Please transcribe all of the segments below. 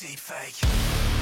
Deep fake.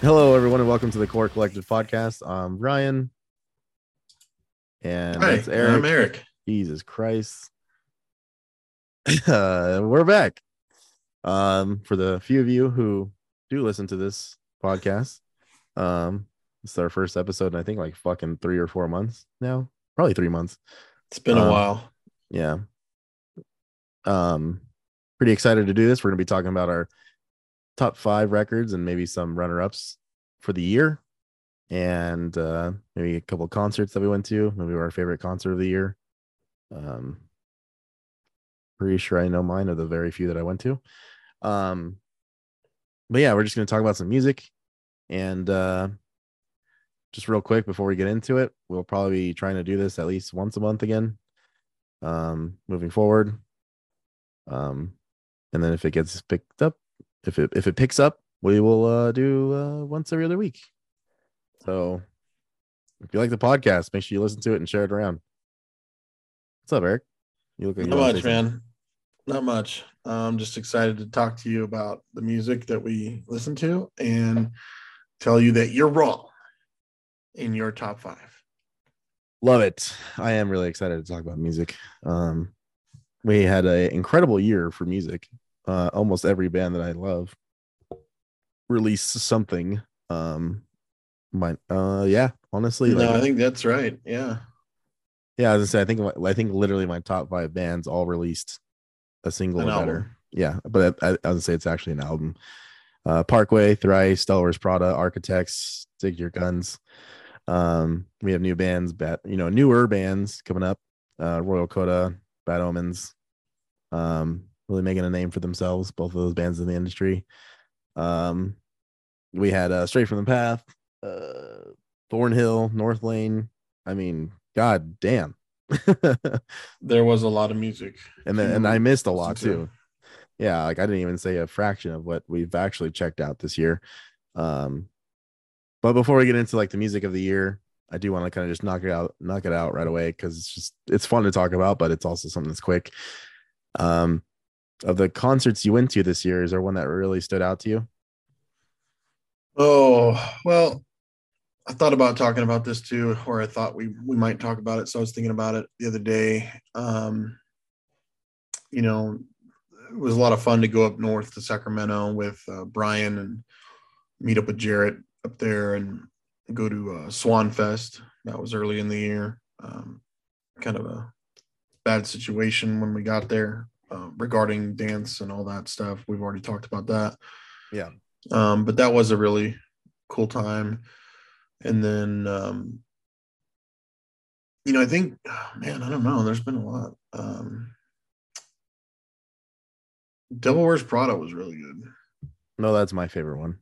Hello, everyone, and welcome to the Core Collective podcast. I'm Ryan, and Hi, that's Eric. I'm Eric. Jesus Christ, uh, we're back. Um, for the few of you who do listen to this podcast, um, it's our first episode, and I think like fucking three or four months now, probably three months. It's been a Um, while. Yeah. Um, pretty excited to do this. We're gonna be talking about our top five records and maybe some runner ups for the year, and uh, maybe a couple of concerts that we went to. Maybe our favorite concert of the year. Um, pretty sure I know mine of the very few that I went to. Um, but yeah, we're just gonna talk about some music, and uh, just real quick before we get into it, we'll probably be trying to do this at least once a month again um moving forward um and then if it gets picked up if it if it picks up we will uh do uh once every other week. So if you like the podcast make sure you listen to it and share it around. What's up eric? You look like Not much, man. Not much. I'm just excited to talk to you about the music that we listen to and tell you that you're wrong in your top five. love it. I am really excited to talk about music. Um we had an incredible year for music uh almost every band that i love released something um my uh yeah honestly no, like, I think that's right. Yeah. yeah as i say i think i think literally my top five bands all released a single or better yeah but i, I would say it's actually an album uh parkway thrice Wars prada architects dig your guns um we have new bands bat you know newer bands coming up uh royal coda bad omens um really making a name for themselves both of those bands in the industry. Um we had uh straight from the path uh thornhill Northlane. I mean god damn. There was a lot of music. and then and i missed a lot too. Yeah like i didn't even say a fraction of what we've actually checked out this year. Um but before we get into like the music of the year i do want to kind of just knock it out knock it out right away because it's just it's fun to talk about but it's also something that's quick. Um of the concerts you went to this year is there one that really stood out to you Oh, well, I thought about talking about this too, or I thought we we might talk about it. So I was thinking about it the other day. Um, you know, it was a lot of fun to go up north to Sacramento with uh, Brian and meet up with Jarrett up there and go to uh, Swanfest. That was early in the year. Um, kind of a bad situation when we got there uh, regarding dance and all that stuff. We've already talked about that yeah um, but that was a really cool time. And then, um, you know, I think, oh, man, I don't know. There's been a lot. Um, Devil Wears Prada was really good. no that's my favorite one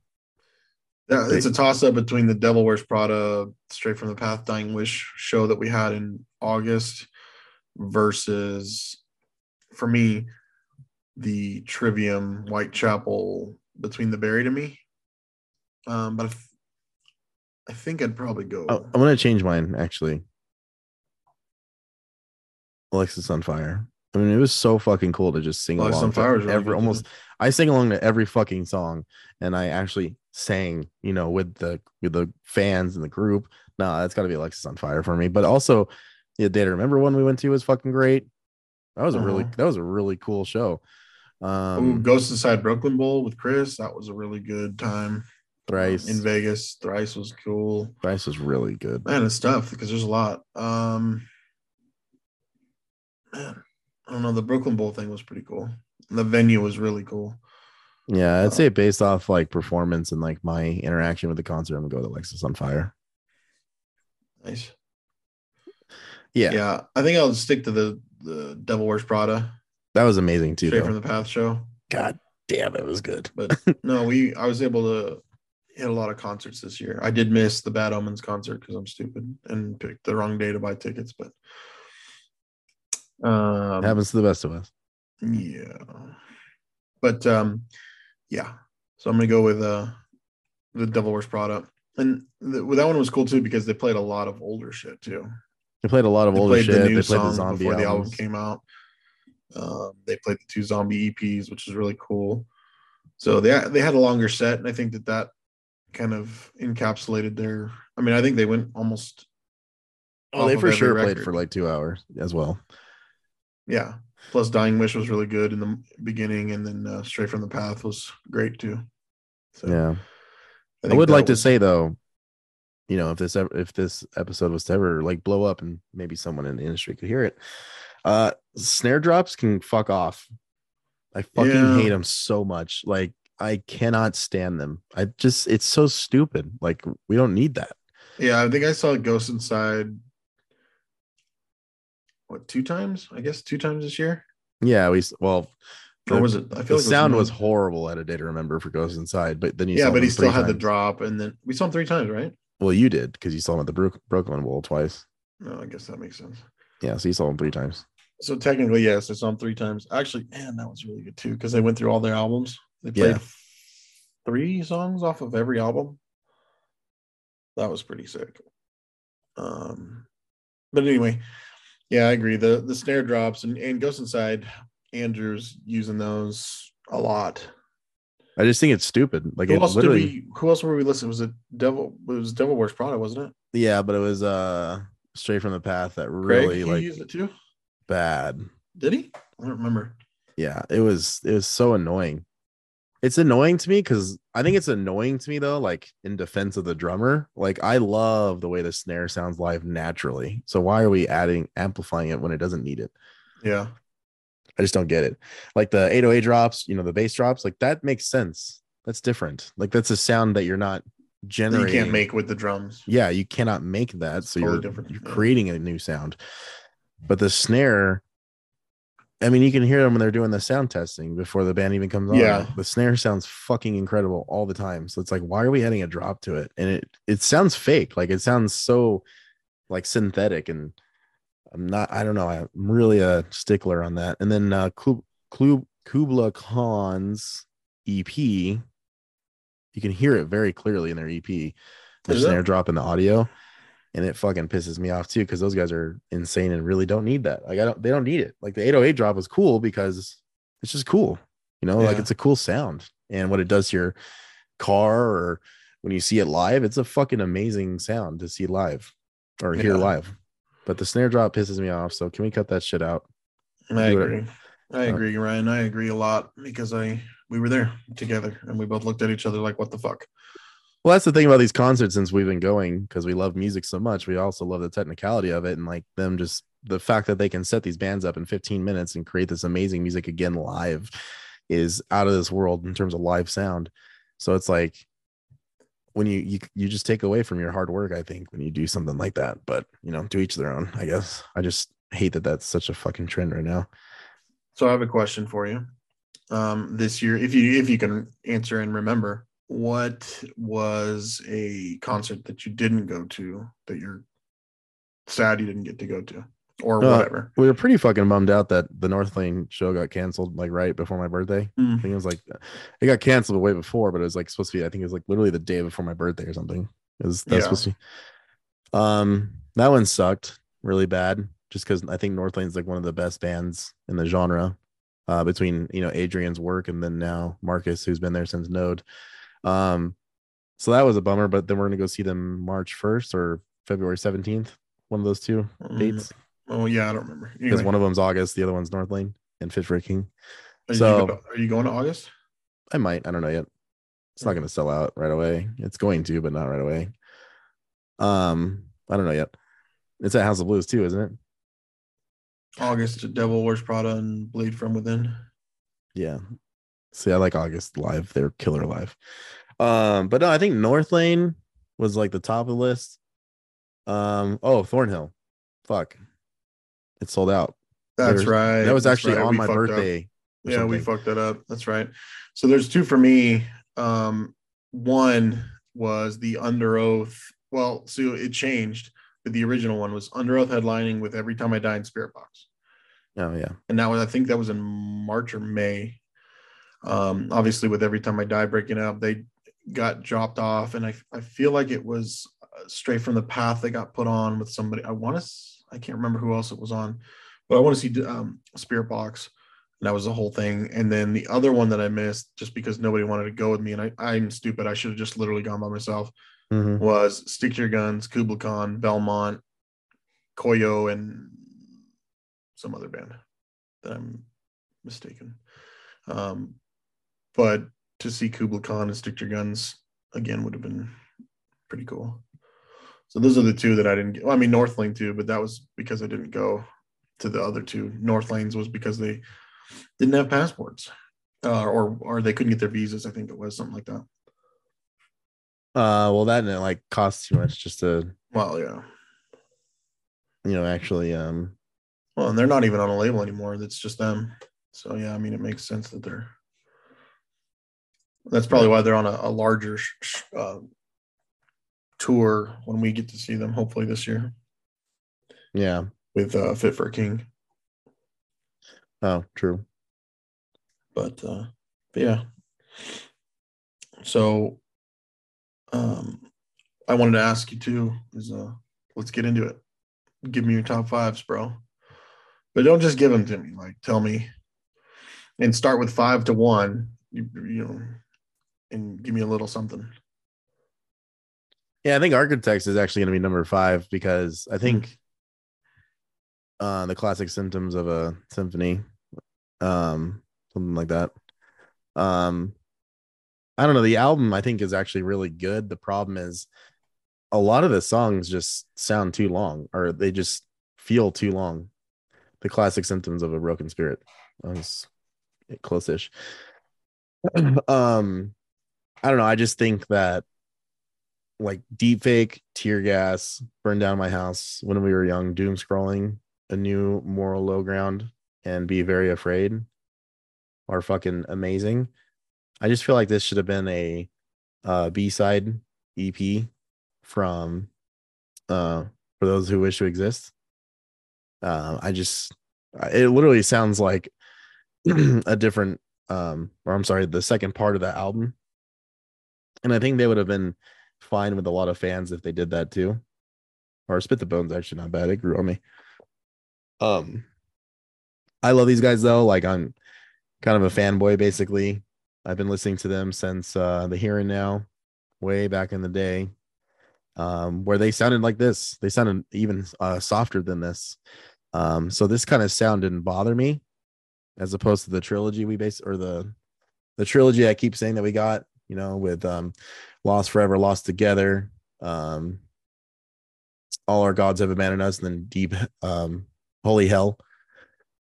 Yeah, it's a toss up between the Devil Wears Prada, Straight from the Path, Dying Wish show that we had in August versus, for me, the Trivium Whitechapel Between the Buried and Me. Um, but I, th- I think I'd probably go. oh, i'm gonna change mine actually Alexisonfire i mean it was so fucking cool to just sing Alexis along on Fire to was really every good, too. almost I sing along to every fucking song, and I actually sang, you know, with the with the fans and the group. No, that's got to be Alexisonfire for me. But also, Yeah, Day to Remember one we went to was fucking great. That was a really Uh-huh. that was a really cool show. Ooh, Um, Ghost Inside Brooklyn Bowl with Chris. That was a really good time. Thrice, in Vegas. Thrice was cool. Thrice was really good. Man, it's tough because there's a lot. Um, man, I don't know. The Brooklyn Bowl thing was pretty cool. The venue was really cool. Yeah, I'd Uh, say based off like performance and like my interaction with the concert, I'm gonna go with Alexisonfire. Nice. Yeah, Yeah, I think I'll stick to the the Devil Wears Prada that was amazing too. straight though. from the Path show. God damn, it was good. But no, we I was able to hit a lot of concerts this year. I did miss the Bad Omens concert because I'm stupid and picked the wrong day to buy tickets. But um, happens to the best of us. Yeah. But um yeah. So I'm gonna go with uh the Devil Wears Prada. And the, that one was cool too because they played a lot of older shit too. They played a lot of They older played shit. the They new played the zombie before the album came out. Um, they played the two zombie EPs, which is really cool. So they they had a longer set, and I think that that kind of encapsulated their. I mean, I think they went almost. Oh, they for sure played for like two hours as well. Yeah. Plus, Dying Wish was really good in the beginning, and then uh, Straight from the Path was great too. So Yeah. I, think would like to say though, you know, if this ever if this episode was to ever like blow up and maybe someone in the industry could hear it, uh snare drops can fuck off. I fucking Yeah. hate them so much. Like I cannot stand them. I just it's so stupid. Like we don't need that. Yeah, I think I saw Ghost Inside. What two times? I guess two times this year. Yeah, we well Or was it? I the feel like it sound was more. horrill at a day to remember for Ghost Inside, but then you Yeah, but he still three had the drop, and then we saw him three times, right? Well, you did because you saw him at the Brook- Brooklyn Bowl twice. No, I guess that makes sense. Yeah, so you saw him three times. So technically, yes, I saw him three times. Actually, man, that was really good too because they went through all their albums. They played Yeah. three songs off of every album. That was pretty sick. Um, but anyway, yeah, I agree. The the snare drops and, and Ghost Inside, Andrew's using those a lot. I just think it's stupid. Like Who it else did literally, we? Who else were we listening? Was it Devil? It was Devil Wears Prada, wasn't it? yeah, but it was uh straight from the path that really he like used it too. bad. Did he? I don't remember. Yeah, it was it was so annoying. It's annoying to me because I think it's annoying to me though, like in defense of the drummer. Like I love the way the snare sounds live naturally. So why are we adding amplifying it when it doesn't need it? Yeah, I just don't get it. Like the 808 drops, you know, the bass drops, like that makes sense. That's different. Like that's a sound that you're not that you can't make with the drums. yeah, you cannot make that. So totally you're different, you're yeah. creating a new sound. But the snare, I mean, you can hear them when they're doing the sound testing before the band even comes on. Yeah. The snare sounds fucking incredible all the time. So it's like, why are we adding a drop to it? And it it sounds fake. Like it sounds so like synthetic. And I'm not, I don't know. I'm really a stickler on that. And then uh Kub, Kub, Kublai Khan's EP, you can hear it very clearly in their EP. There's an it? snare drop in the audio and it fucking pisses me off too because those guys are insane and really don't need that. Like I don't, they don't need it. Like the 808 drop was cool because it's just cool, you know, like it's a cool sound and what it does to your car or when you see it live, it's a fucking amazing sound to see live or hear Yeah. live. But the snare drop pisses me off. So can we cut that shit out? I Do it. agree. I Uh, agree, Ryan. I agree a lot because I we were there together and we both looked at each other like, "What the fuck?" Well, that's the thing about these concerts since we've been going because we love music so much. We also love the technicality of it and like them just the fact that they can set these bands up in 15 minutes and create this amazing music again live is out of this world in terms of live sound. So it's like when you you you just take away from your hard work, I think, when you do something like that. But you know, to each their own, I guess. I just hate that that's such a fucking trend right now. So I have a question for you. Um, this year, if you if you can answer and remember, what was a concert that you didn't go to that you're sad you didn't get to go to, or Uh, whatever? We were pretty fucking bummed out that the Northlane show got canceled like right before my birthday. I Mm. think it was like it got canceled way before, but it was like supposed to be. I think it was like literally the day before my birthday or something. That's Yeah. supposed to be. Um, that one sucked really bad, just because I think Northlane's like one of the best bands in the genre. Uh, between you know Adrian's work and then now Marcus, who's been there since Node. Um, so that was a bummer. But then we're gonna go see them March first or February seventeenth, one of those two Mm. dates. Oh yeah, I don't remember. because Anyway, one of them's August, the other one's Northlane and Fish for King. are, you so- going to, are you going to August? I might. I don't know yet. It's not going to sell out right away. It's going to, but not right away. Um, I don't know yet. It's at House of Blues too, isn't it? August, Devil Wears Prada and Bleed from Within. Yeah. See, I like August live. They're killer live. Um, but no, I think Northlane was like the top of the list. Um, oh, Thornhill. Fuck. It sold out. That's There's- right. That was actually right. on We my birthday. Yeah, we fucked that up. That's right. So there's two for me. Um, one was the Underoath. Well, so it changed, but the original one was Underoath headlining with Every Time I Die in Spiritbox. Oh yeah. and that was I think that was in March or May. Um, obviously, with every time I die breaking up, they got dropped off, and I I feel like it was uh, straight from the path they got put on with somebody. I want to I can't remember who else it was on, but I want to see um, Spiritbox, and that was the whole thing. And then the other one that I missed just because nobody wanted to go with me, and I I'm stupid. I should have just literally gone by myself. Mhm. Was Stick to Your Guns, Kublai Khan, Belmont, Koyo, and some other band that I'm mistaken. Um, but to see Kublai Khan and Stick to Your Guns again would have been pretty cool. So those are the two that I didn't get. Well, I mean, Northlane too, but that was because I didn't go to the other two. North Lanes was because they didn't have passports, uh, or or they couldn't get their visas. I think it was something like that. Uh well that it like costs too much just to Well, yeah. you know actually um Well, and they're not even on a label anymore. That's just them. So yeah, I mean, it makes sense that they're. That's probably why they're on a, a larger sh- sh- uh, tour when we get to see them. Hopefully this year yeah. with uh, Fit for a King. Oh, true. But, uh, but yeah. So, um, I wanted to ask you too. Is uh, let's get into it. Give me your top fives, bro. But don't just give them to me. Like, tell me, and start with five to one. You, you know, and give me a little something. Yeah, I think Architects is actually going to be number five because I think uh, the classic symptoms of a symphony, um, something like that. Um, I don't know. The album I think is actually really good. The problem is a lot of the songs just sound too long, or they just feel too long. The classic symptoms of a broken spirit. That was close-ish. um, I don't know. I just think that like deep fake, tear gas, burn down my house when we were young, doom scrolling, a new moral low ground, and be very afraid are fucking amazing. I just feel like this should have been a uh B-side EP from uh for those who wish to exist. Uh, I just it literally sounds like a different um or I'm sorry, the second part of the album. And I think they would have been fine with a lot of fans if they did that too. Or Spit the Bones actually not bad. It grew on me. Um I love these guys though. Like I'm kind of a fanboy basically. I've been listening to them since uh the here and now, way back in the day. Um, where they sounded like this. They sounded even uh softer than this. Um, so this kind of sound didn't bother me as opposed to the trilogy we base or the the trilogy I keep saying that we got, you know, with um Lost Forever, Lost Together, um All Our Gods Have Abandoned Us, and then Deep um Holy Hell.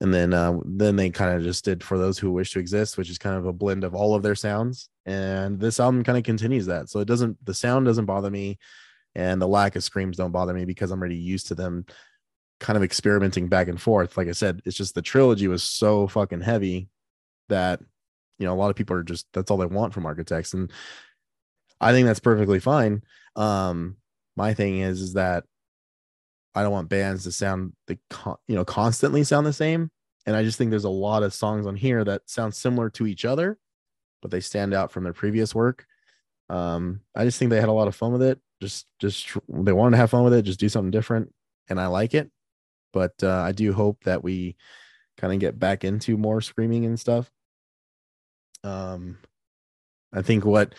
And then uh then they kind of just did For Those Who Wish to Exist, which is kind of a blend of all of their sounds. And this album kind of continues that. So it doesn't the sound doesn't bother me and the lack of screams don't bother me because I'm already used to them kind of experimenting back and forth. Like I said, it's just the trilogy was so fucking heavy that you know a lot of people are just that's all they want from architects and I think that's perfectly fine. Um my thing is is that I don't want bands to sound the con- you know constantly sound the same and I just think there's a lot of songs on here that sound similar to each other but they stand out from their previous work. Um I just think they had a lot of fun with it. Just just they wanted to have fun with it, just do something different and I like it. But uh, I do hope that we kind of get back into more screaming and stuff. Um, I think what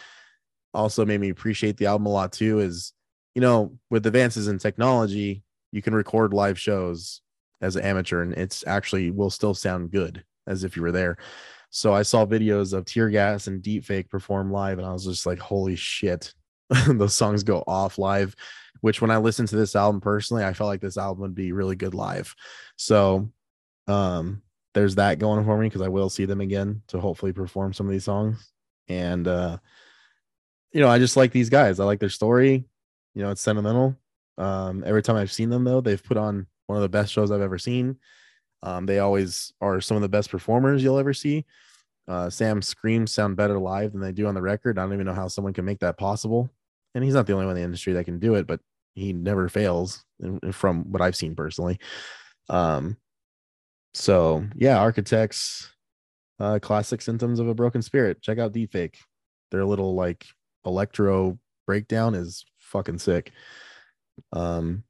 also made me appreciate the album a lot too is, you know, with advances in technology, you can record live shows as an amateur, and it's actually will still sound good as if you were there. So I saw videos of Tear Gas and Deep Fake perform live, and I was just like, holy shit, those songs go off live. Which when I listened to this album personally, I felt like this album would be really good live. So um there's that going for me because I will see them again to hopefully perform some of these songs. And uh you know, I just like these guys. I like their story. You know, it's sentimental. Um, every time I've seen them though, they've put on one of the best shows I've ever seen. Um, they always are some of the best performers you'll ever see. Uh, Sam's screams sound better live than they do on the record. I don't even know how someone can make that possible. And he's not the only one in the industry that can do it, but he never fails from what I've seen personally. Um, so yeah, Architects, uh, classic symptoms of a broken spirit. Check out Deepfake. a little like electro breakdown is fucking sick. Um,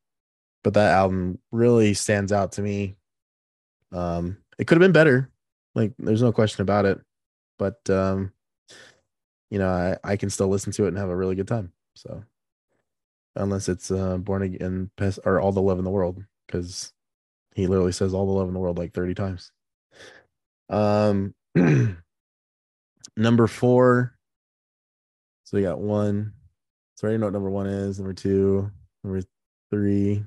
but that album really stands out to me. Um, it could have been better, like there's no question about it. But um, you know, I, I can still listen to it and have a really good time. So unless it's uh born again or all the love in the world, because he literally says all the love in the world like 30 times. Um number four. So we got one. So I already know what number one is, number two, number three.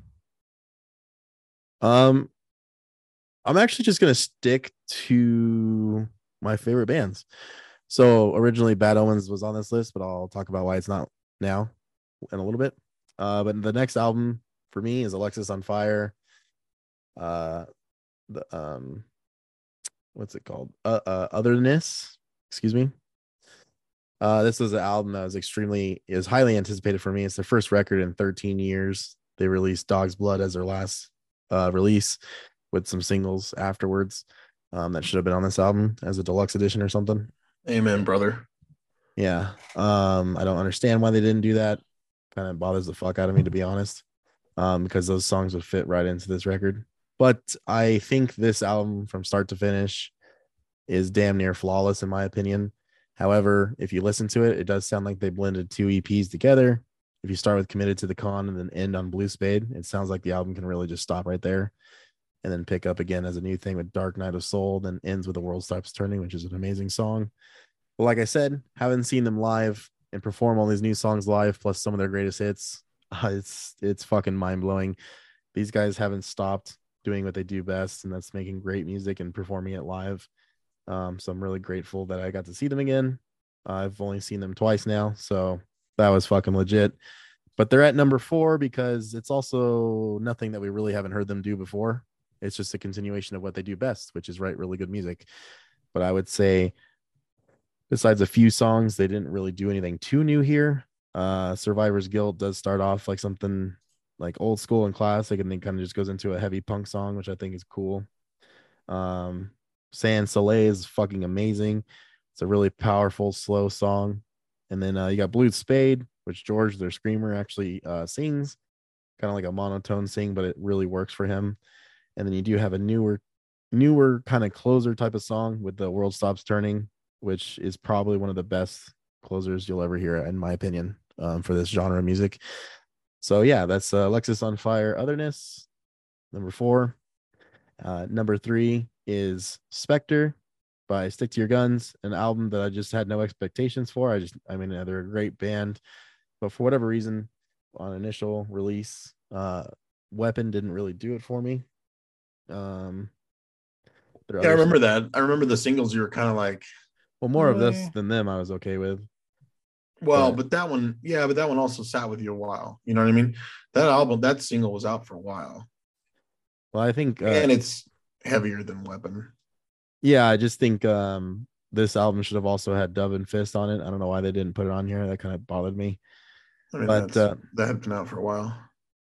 Um I'm actually just gonna stick to my favorite bands. So originally Bad Omens was on this list, but I'll talk about why it's not now in a little bit. Uh, but the next album for me is Alexisonfire. Uh, the um, what's it called? Uh, uh, Otherness. Excuse me. Uh, this was an album that was extremely is highly anticipated for me. It's their first record in 13 years. They released Dog's Blood as their last uh, release with some singles afterwards. Um, that should have been on this album as a deluxe edition or something. Amen, brother. Yeah. Um, I don't understand why they didn't do that. Kind of bothers the fuck out of me to be honest. Um, because those songs would fit right into this record. But I think this album from start to finish is damn near flawless in my opinion. However, if you listen to it, it does sound like they blended two EPs together. If you start with Committed to the Con and then end on Blue Spade, it sounds like the album can really just stop right there and then pick up again as a new thing with Dark Night of Soul, then ends with The World Stops Turning, which is an amazing song. But like I said, haven't seen them live and perform all these new songs live, plus some of their greatest hits. Uh, it's it's fucking mind blowing. These guys haven't stopped doing what they do best, and that's making great music and performing it live. Um, so I'm really grateful that I got to see them again. Uh, I've only seen them twice now, so that was fucking legit. But they're at number four because it's also nothing that we really haven't heard them do before. It's just a continuation of what they do best, which is write really good music. But I would say, besides a few songs, they didn't really do anything too new here. Uh, Survivor's Guilt does start off like something like old school and classic, and then kind of just goes into a heavy punk song, which I think is cool. Um, Sans Soleil is fucking amazing. It's a really powerful, slow song. And then uh, you got Blue Spade, which George, their screamer, actually uh, sings, kind of like a monotone sing, but it really works for him. And then you do have a newer, newer kind of closer type of song with the World Stops Turning, which is probably one of the best closers you'll ever hear, in my opinion, um, for this genre of music. So yeah, that's uh, Fire, Otherness, number four. Uh, number three is Spectre by Stick to Your Guns, an album that I just had no expectations for. I just, I mean, they're a great band, but for whatever reason, on initial release, uh, Weapon didn't really do it for me. Um, yeah, I remember that. I remember the singles. You were kind of like, well, more of this than them. I was okay with. Well, but, but that one, yeah, but that one also sat with you a while. You know what I mean? That album, that single was out for a while. Well, I think, uh, and it's heavier than Weapon. Yeah, I just think um this album should have also had Dove and Fist on it. I don't know why they didn't put it on here. That kind of bothered me. I mean, but uh, that had been out for a while.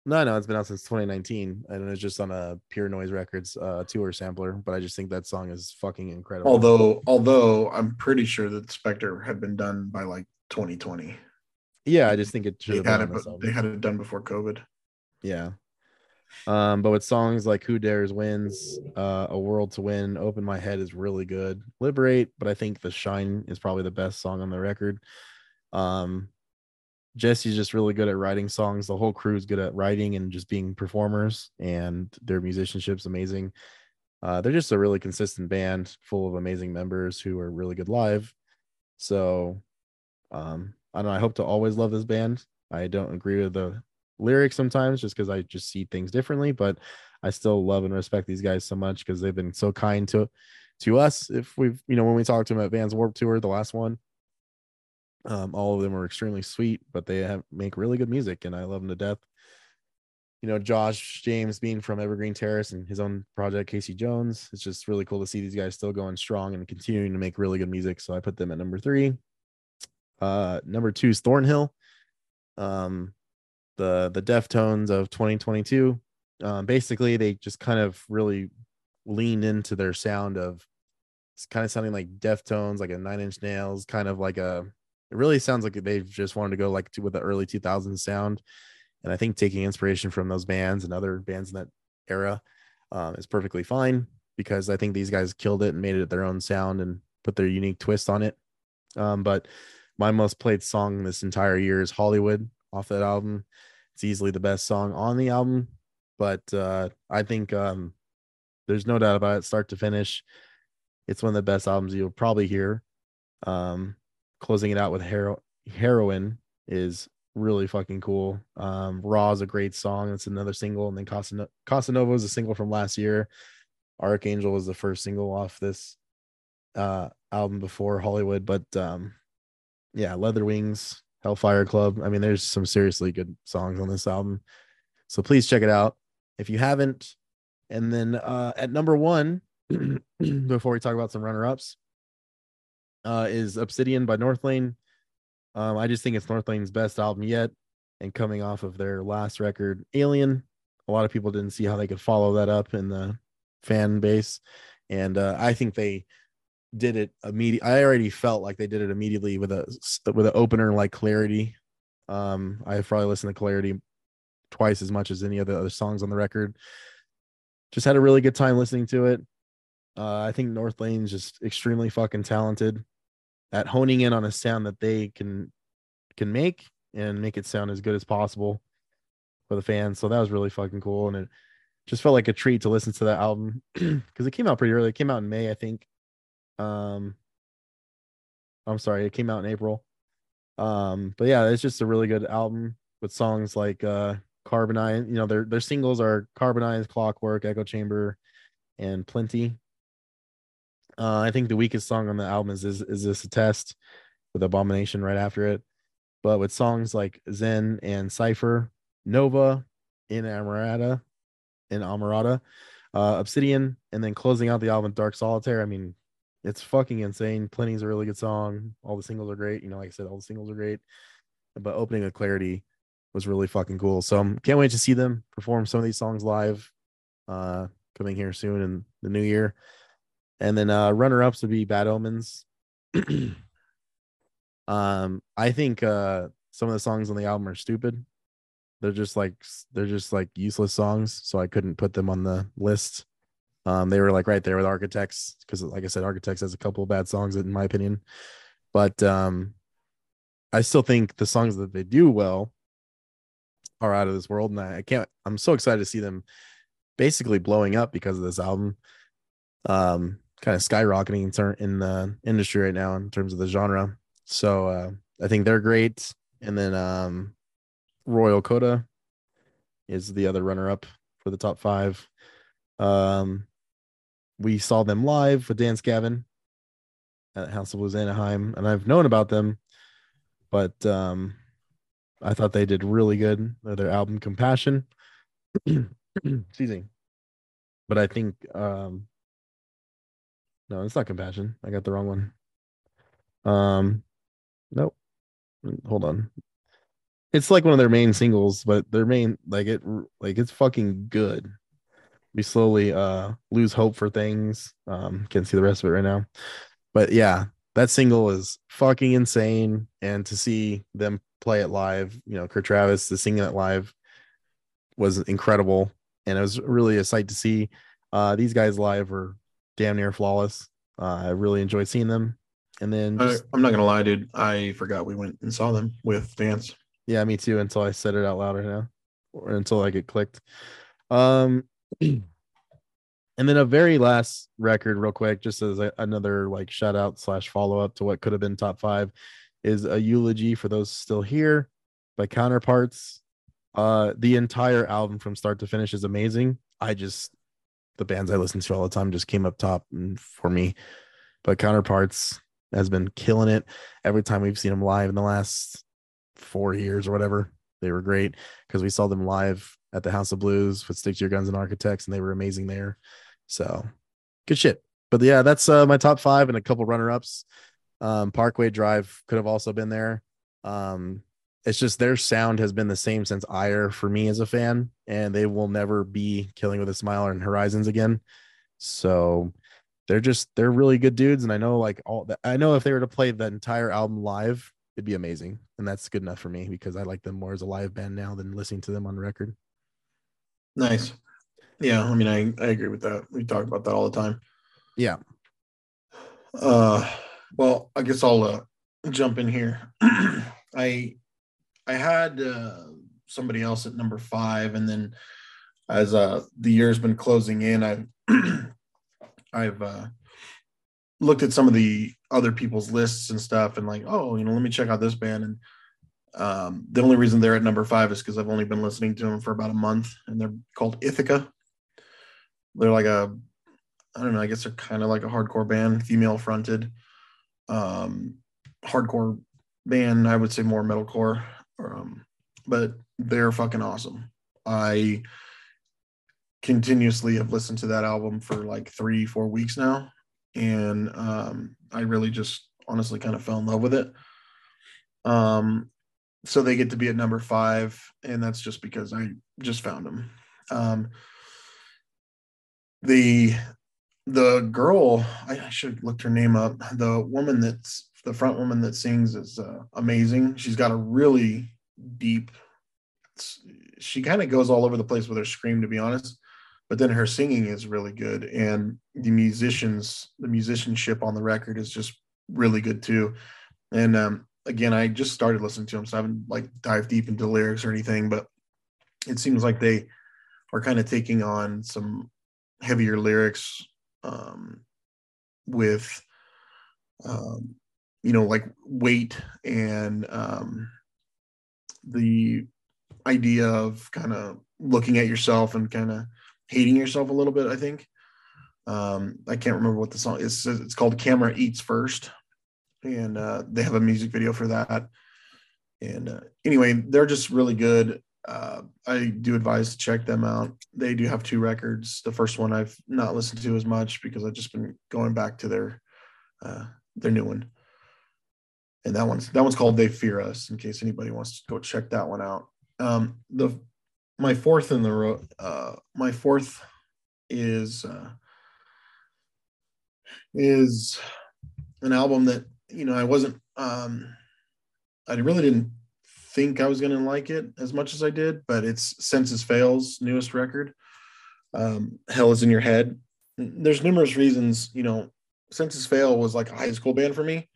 No, no, it's been out since 2019, and it's just on a Pure Noise Records uh, tour sampler. But I just think that song is fucking incredible. Although, although I'm pretty sure that Spectre had been done by like 2020. Yeah, I just think it should have had it. They had it done before COVID. Yeah. Um, but with songs like Who Dares Wins, uh, A World to Win, Open My Head is really good. Liberate, but I think The Shine is probably the best song on the record. Um, Jesse's just really good at writing songs. The whole crew is good at writing and just being performers, and their musicianship's amazing. Uh, they're just a really consistent band full of amazing members who are really good live. So, um, I don't know. I hope to always love this band. I don't agree with the lyrics sometimes just because I just see things differently, but I still love and respect these guys so much because they've been so kind to to us. If we've, you know, when we talked to them at Vans Warp Tour, the last one, um, all of them were extremely sweet, but they have make really good music, and I love them to death. You know, Josh James being from Evergreen Terrace and his own project, Casey Jones. It's just really cool to see these guys still going strong and continuing to make really good music. So I put them at number three. Uh, number two is Thornhill. Um, the the Deftones of 2022. Um, basically, they just kind of really leaned into their sound of it's kind of sounding like Deftones, like a Nine Inch Nails, kind of like a. It really sounds like they've just wanted to go like to with the early 2000s sound, and I think taking inspiration from those bands and other bands in that era um, is perfectly fine because I think these guys killed it and made it their own sound and put their unique twist on it. Um, but my most played song this entire year is Hollywood off that album. It's easily the best song on the album, but uh, I think um, there's no doubt about it, start to finish. It's one of the best albums you'll probably hear. Um, closing it out with Hero- Heroin is really fucking cool. Um, Raw is a great song. It's another single, and then Casanova, Casa is a single from last year. Archangel was the first single off this uh album before Hollywood, but um yeah, Leather Wings, Hellfire Club. I mean, there's some seriously good songs on this album. So please check it out if you haven't. And then uh, at number one, before we talk about some runner ups, uh, is Obsidian by Northlane. Um, I just think it's Northlane's best album yet. And coming off of their last record, Alien, a lot of people didn't see how they could follow that up in the fan base. And uh, I think they did it immediate. I already felt like they did it immediately with a with an opener like Clarity. Um, I probably listened to Clarity twice as much as any of the other songs on the record. Just had a really good time listening to it. Uh, I think North Northlane's just extremely fucking talented at honing in on a sound that they can can make and make it sound as good as possible for the fans. So that was really fucking cool, and it just felt like a treat to listen to that album because it came out pretty early. It came out in May, I think. Um, I'm sorry, it came out in April. Um, but yeah, it's just a really good album with songs like uh Carbonize. You know, their their singles are Carbonize, Clockwork, Echo Chamber, and Plenty. Uh, I think the weakest song on the album is is, is this a test with Abomination right after it. But with songs like Xen and Cipher, Nova, Inamorata, in Amarata, uh, Obsidian, and then closing out the album Dark Solitaire. I mean, it's fucking insane. Plenty's a really good song. All the singles are great. You know, like I said, all the singles are great. But opening with Clarity was really fucking cool. So um, can't wait to see them perform some of these songs live. Uh, coming here soon in the new year. And then uh runner ups would be Bad Omens. um, I think uh some of the songs on the album are stupid. They're just like they're just like useless songs, so I couldn't put them on the list. Um, they were like right there with Architects because, like I said, Architects has a couple of bad songs in my opinion, but um, I still think the songs that they do well are out of this world, and I, I can't. I'm so excited to see them basically blowing up because of this album. Um, kind of skyrocketing in, ter- in the industry right now in terms of the genre. So uh, I think they're great. And then um, Royal Coda is the other runner up for the top five. Um, we saw them live with Dance Gavin at House of Blues Anaheim, and I've known about them, but um, I thought they did really good their album Compassion. Excuse me. But I think um no, it's not Compassion. I got the wrong one. Um nope. Hold on. It's like one of their main singles, but their main like it like it's fucking good we slowly uh lose hope for things. Um, can't see the rest of it right now. But yeah, that single is fucking insane. And to see them play it live, you know, Kurt Travis, the singing it live was incredible. And it was really a sight to see. Uh these guys live were damn near flawless. Uh, I really enjoyed seeing them. And then I, just, I'm not gonna lie, dude. I forgot we went and saw them with Vance. Yeah, me too. Until I said it out louder now, or until I get clicked. Um, and then a very last record, real quick, just as a, another like shout out slash follow up to what could have been top five, is a eulogy for those still here by Counterparts. Uh, the entire album from start to finish is amazing. I just the bands I listen to all the time just came up top for me, but Counterparts has been killing it every time we've seen them live in the last four years or whatever. They were great because we saw them live at the House of Blues with Stick to Your Guns and Architects, and they were amazing there. So good shit. But yeah, that's uh, my top five and a couple runner ups. Um, Parkway Drive could have also been there. Um, it's just their sound has been the same since Ire for me as a fan, and they will never be Killing with a Smile and Horizons again. So they're just they're really good dudes, and I know like all I know if they were to play the entire album live, it'd be amazing, and that's good enough for me because I like them more as a live band now than listening to them on record. Nice. Yeah, I mean, I I agree with that. We talk about that all the time. Yeah. Uh, well, I guess I'll uh, jump in here. I I had uh, somebody else at number five, and then as uh, the year's been closing in, I've I've uh, looked at some of the other people's lists and stuff, and like, oh, you know, let me check out this band. And um, the only reason they're at number five is because I've only been listening to them for about a month, and they're called Ithaca. They're like a, I don't know, I guess they're kind of like a hardcore band, female fronted, um, hardcore band. I would say more metalcore, um, but they're fucking awesome. I continuously have listened to that album for like three, four weeks now. And um, I really just honestly kind of fell in love with it. Um, so they get to be at number five, and that's just because I just found them. Um, the the girl, I, I should have looked her name up. The woman that's the front woman that sings is uh, amazing. She's got a really deep. She kind of goes all over the place with her scream, to be honest but then her singing is really good and the musicians the musicianship on the record is just really good too and um, again i just started listening to them so i haven't like dived deep into lyrics or anything but it seems like they are kind of taking on some heavier lyrics um, with um, you know like weight and um, the idea of kind of looking at yourself and kind of hating yourself a little bit. I think. Um, I can't remember what the song is. It's called "Camera Eats First, and uh, they have a music video for that. And uh, anyway, they're just really good. Uh, I do advise to check them out. They do have two records. The first one I've not listened to as much because I've just been going back to their uh, their new one. And that one's that one's called "They Fear Us." In case anybody wants to go check that one out. Um, the my fourth in the row, uh, my fourth is uh, is an album that you know I wasn't um, I really didn't think I was going to like it as much as I did, but it's Senses Fail's newest record. Um, Hell is in your head. There's numerous reasons, you know, Senses Fail was like a high school band for me,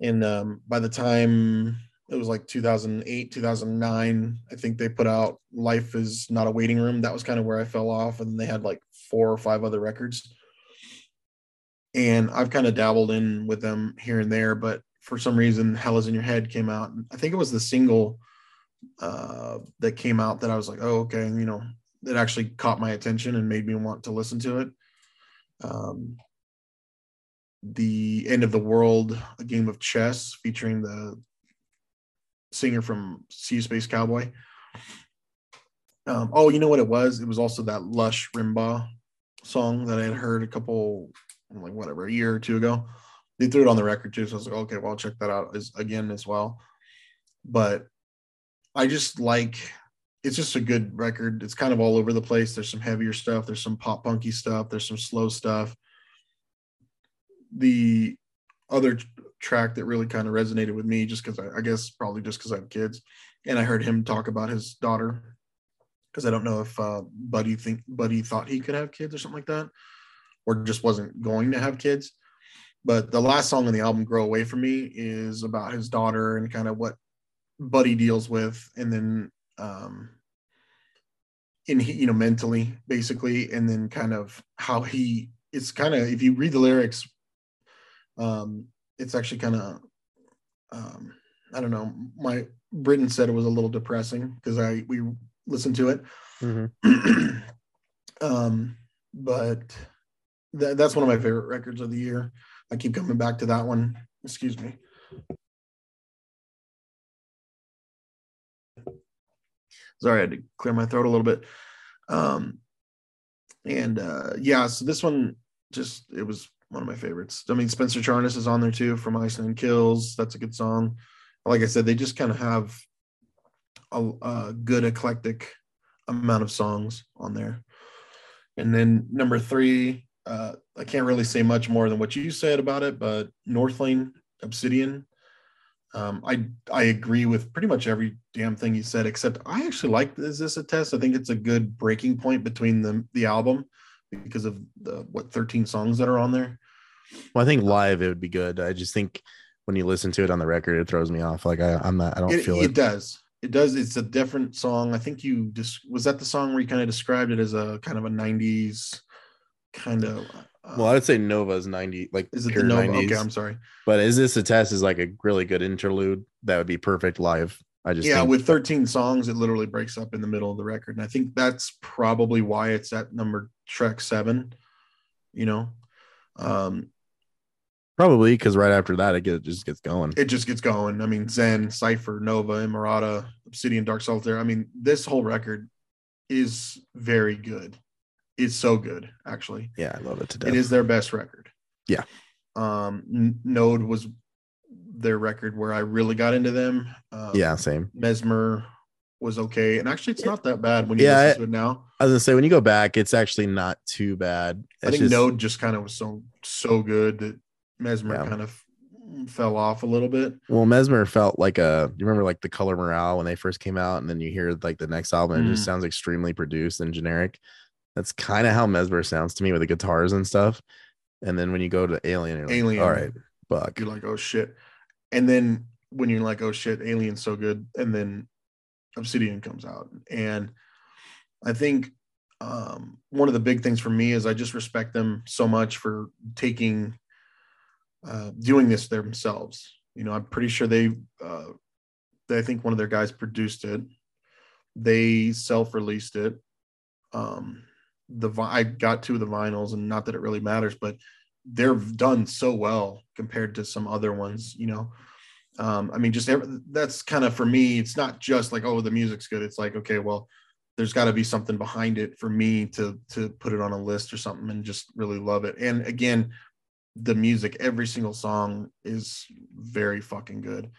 and um, by the time it was like 2008 2009 i think they put out life is not a waiting room that was kind of where i fell off and then they had like four or five other records and i've kind of dabbled in with them here and there but for some reason hell is in your head came out i think it was the single uh, that came out that i was like oh okay you know it actually caught my attention and made me want to listen to it um, the end of the world a game of chess featuring the singer from Sea Space Cowboy. Um, oh, you know what it was? It was also that Lush Rimbaugh song that I had heard a couple, like whatever, a year or two ago. They threw it on the record too, so I was like, okay, well, I'll check that out as, again as well. But I just like it's just a good record. It's kind of all over the place. There's some heavier stuff. There's some pop punky stuff. There's some slow stuff. The other track that really kind of resonated with me just because I, I, guess probably just because I have kids. And I heard him talk about his daughter because I don't know if uh, Buddy think Buddy thought he could have kids or something like that, or just wasn't going to have kids. But the last song on the album, "Grow Away from Me," is about his daughter and kind of what Buddy deals with, and then um, in you know mentally basically, and then kind of how he it's kind of if you read the lyrics, um, it's actually kind of um, I don't know. My Britain said it was a little depressing because I we listened to it. Mhm. um, but tha- that's one of my favorite records of the year. I keep coming back to that one. Excuse me. Sorry, I had to clear my throat a little bit. Um, and uh, yeah, so this one just it was one of my favorites. I mean, Spencer Charnas is on there too from Ice Nine Kills. That's a good song. Like I said, they just kind of have a, a good eclectic amount of songs on there. And then number three, uh, I can't really say much more than what you said about it, but Northlane Obsidian. Um, I I agree with pretty much every damn thing you said, except I actually like is this a test? I think it's a good breaking point between the the album because of the what 13 songs that are on there. Well, I think live it would be good. I just think when you listen to it on the record, it throws me off. Like I, I'm not. I don't It, feel it it. does. It does. It's a different song. I think you just was that the song where you kind of described it as a kind of a 90s kind of. Uh, Well, I would say Nova's 90, like is it the Nova? 90s. Okay, I'm sorry. But is this a test? Is like a really good interlude that would be perfect live. I just yeah think, with 13 songs it literally breaks up in the middle of the record and i think that's probably why it's at number track seven you know um probably because right after that it get, just gets going. it just gets going i mean Xen cypher nova Inamorata obsidian dark solitaire i mean this whole record is very good it's so good actually yeah, I love it today. it is their best record Yeah. um node was their record where i really got into them um, yeah, same. mesmer was okay and actually it's not that bad when you Yeah, listen to it now I was gonna say when you go back, it's actually not too bad. I think just- Node just kind of was so so good that Mesmer Yeah. kind of fell off a little bit. Well, Mesmer felt like a. You remember like the Color Morale when they first came out, and then you hear like the next album, and it just Mm. sounds extremely produced and generic. That's kind of how Mesmer sounds to me with the guitars and stuff. And then when you go to Alien, you're like, Alien. all right, Buck. You're like, oh shit. And then when you're like, oh shit, Alien's so good, and then Obsidian comes out. And I think um, one of the big things for me is I just respect them so much for taking uh, doing this themselves. You know, I'm pretty sure they uh, they I think one of their guys produced it. They self-released it. Um, the I got two of the vinyls, and not that it really matters, but they're done so well compared to some other ones. You know, um, I mean, just every, that's kind of for me. It's not just like oh, the music's good. It's like okay, well, there's got to be something behind it for me to to put it on a list or something and just really love it. And again, the music, every single song is very fucking good.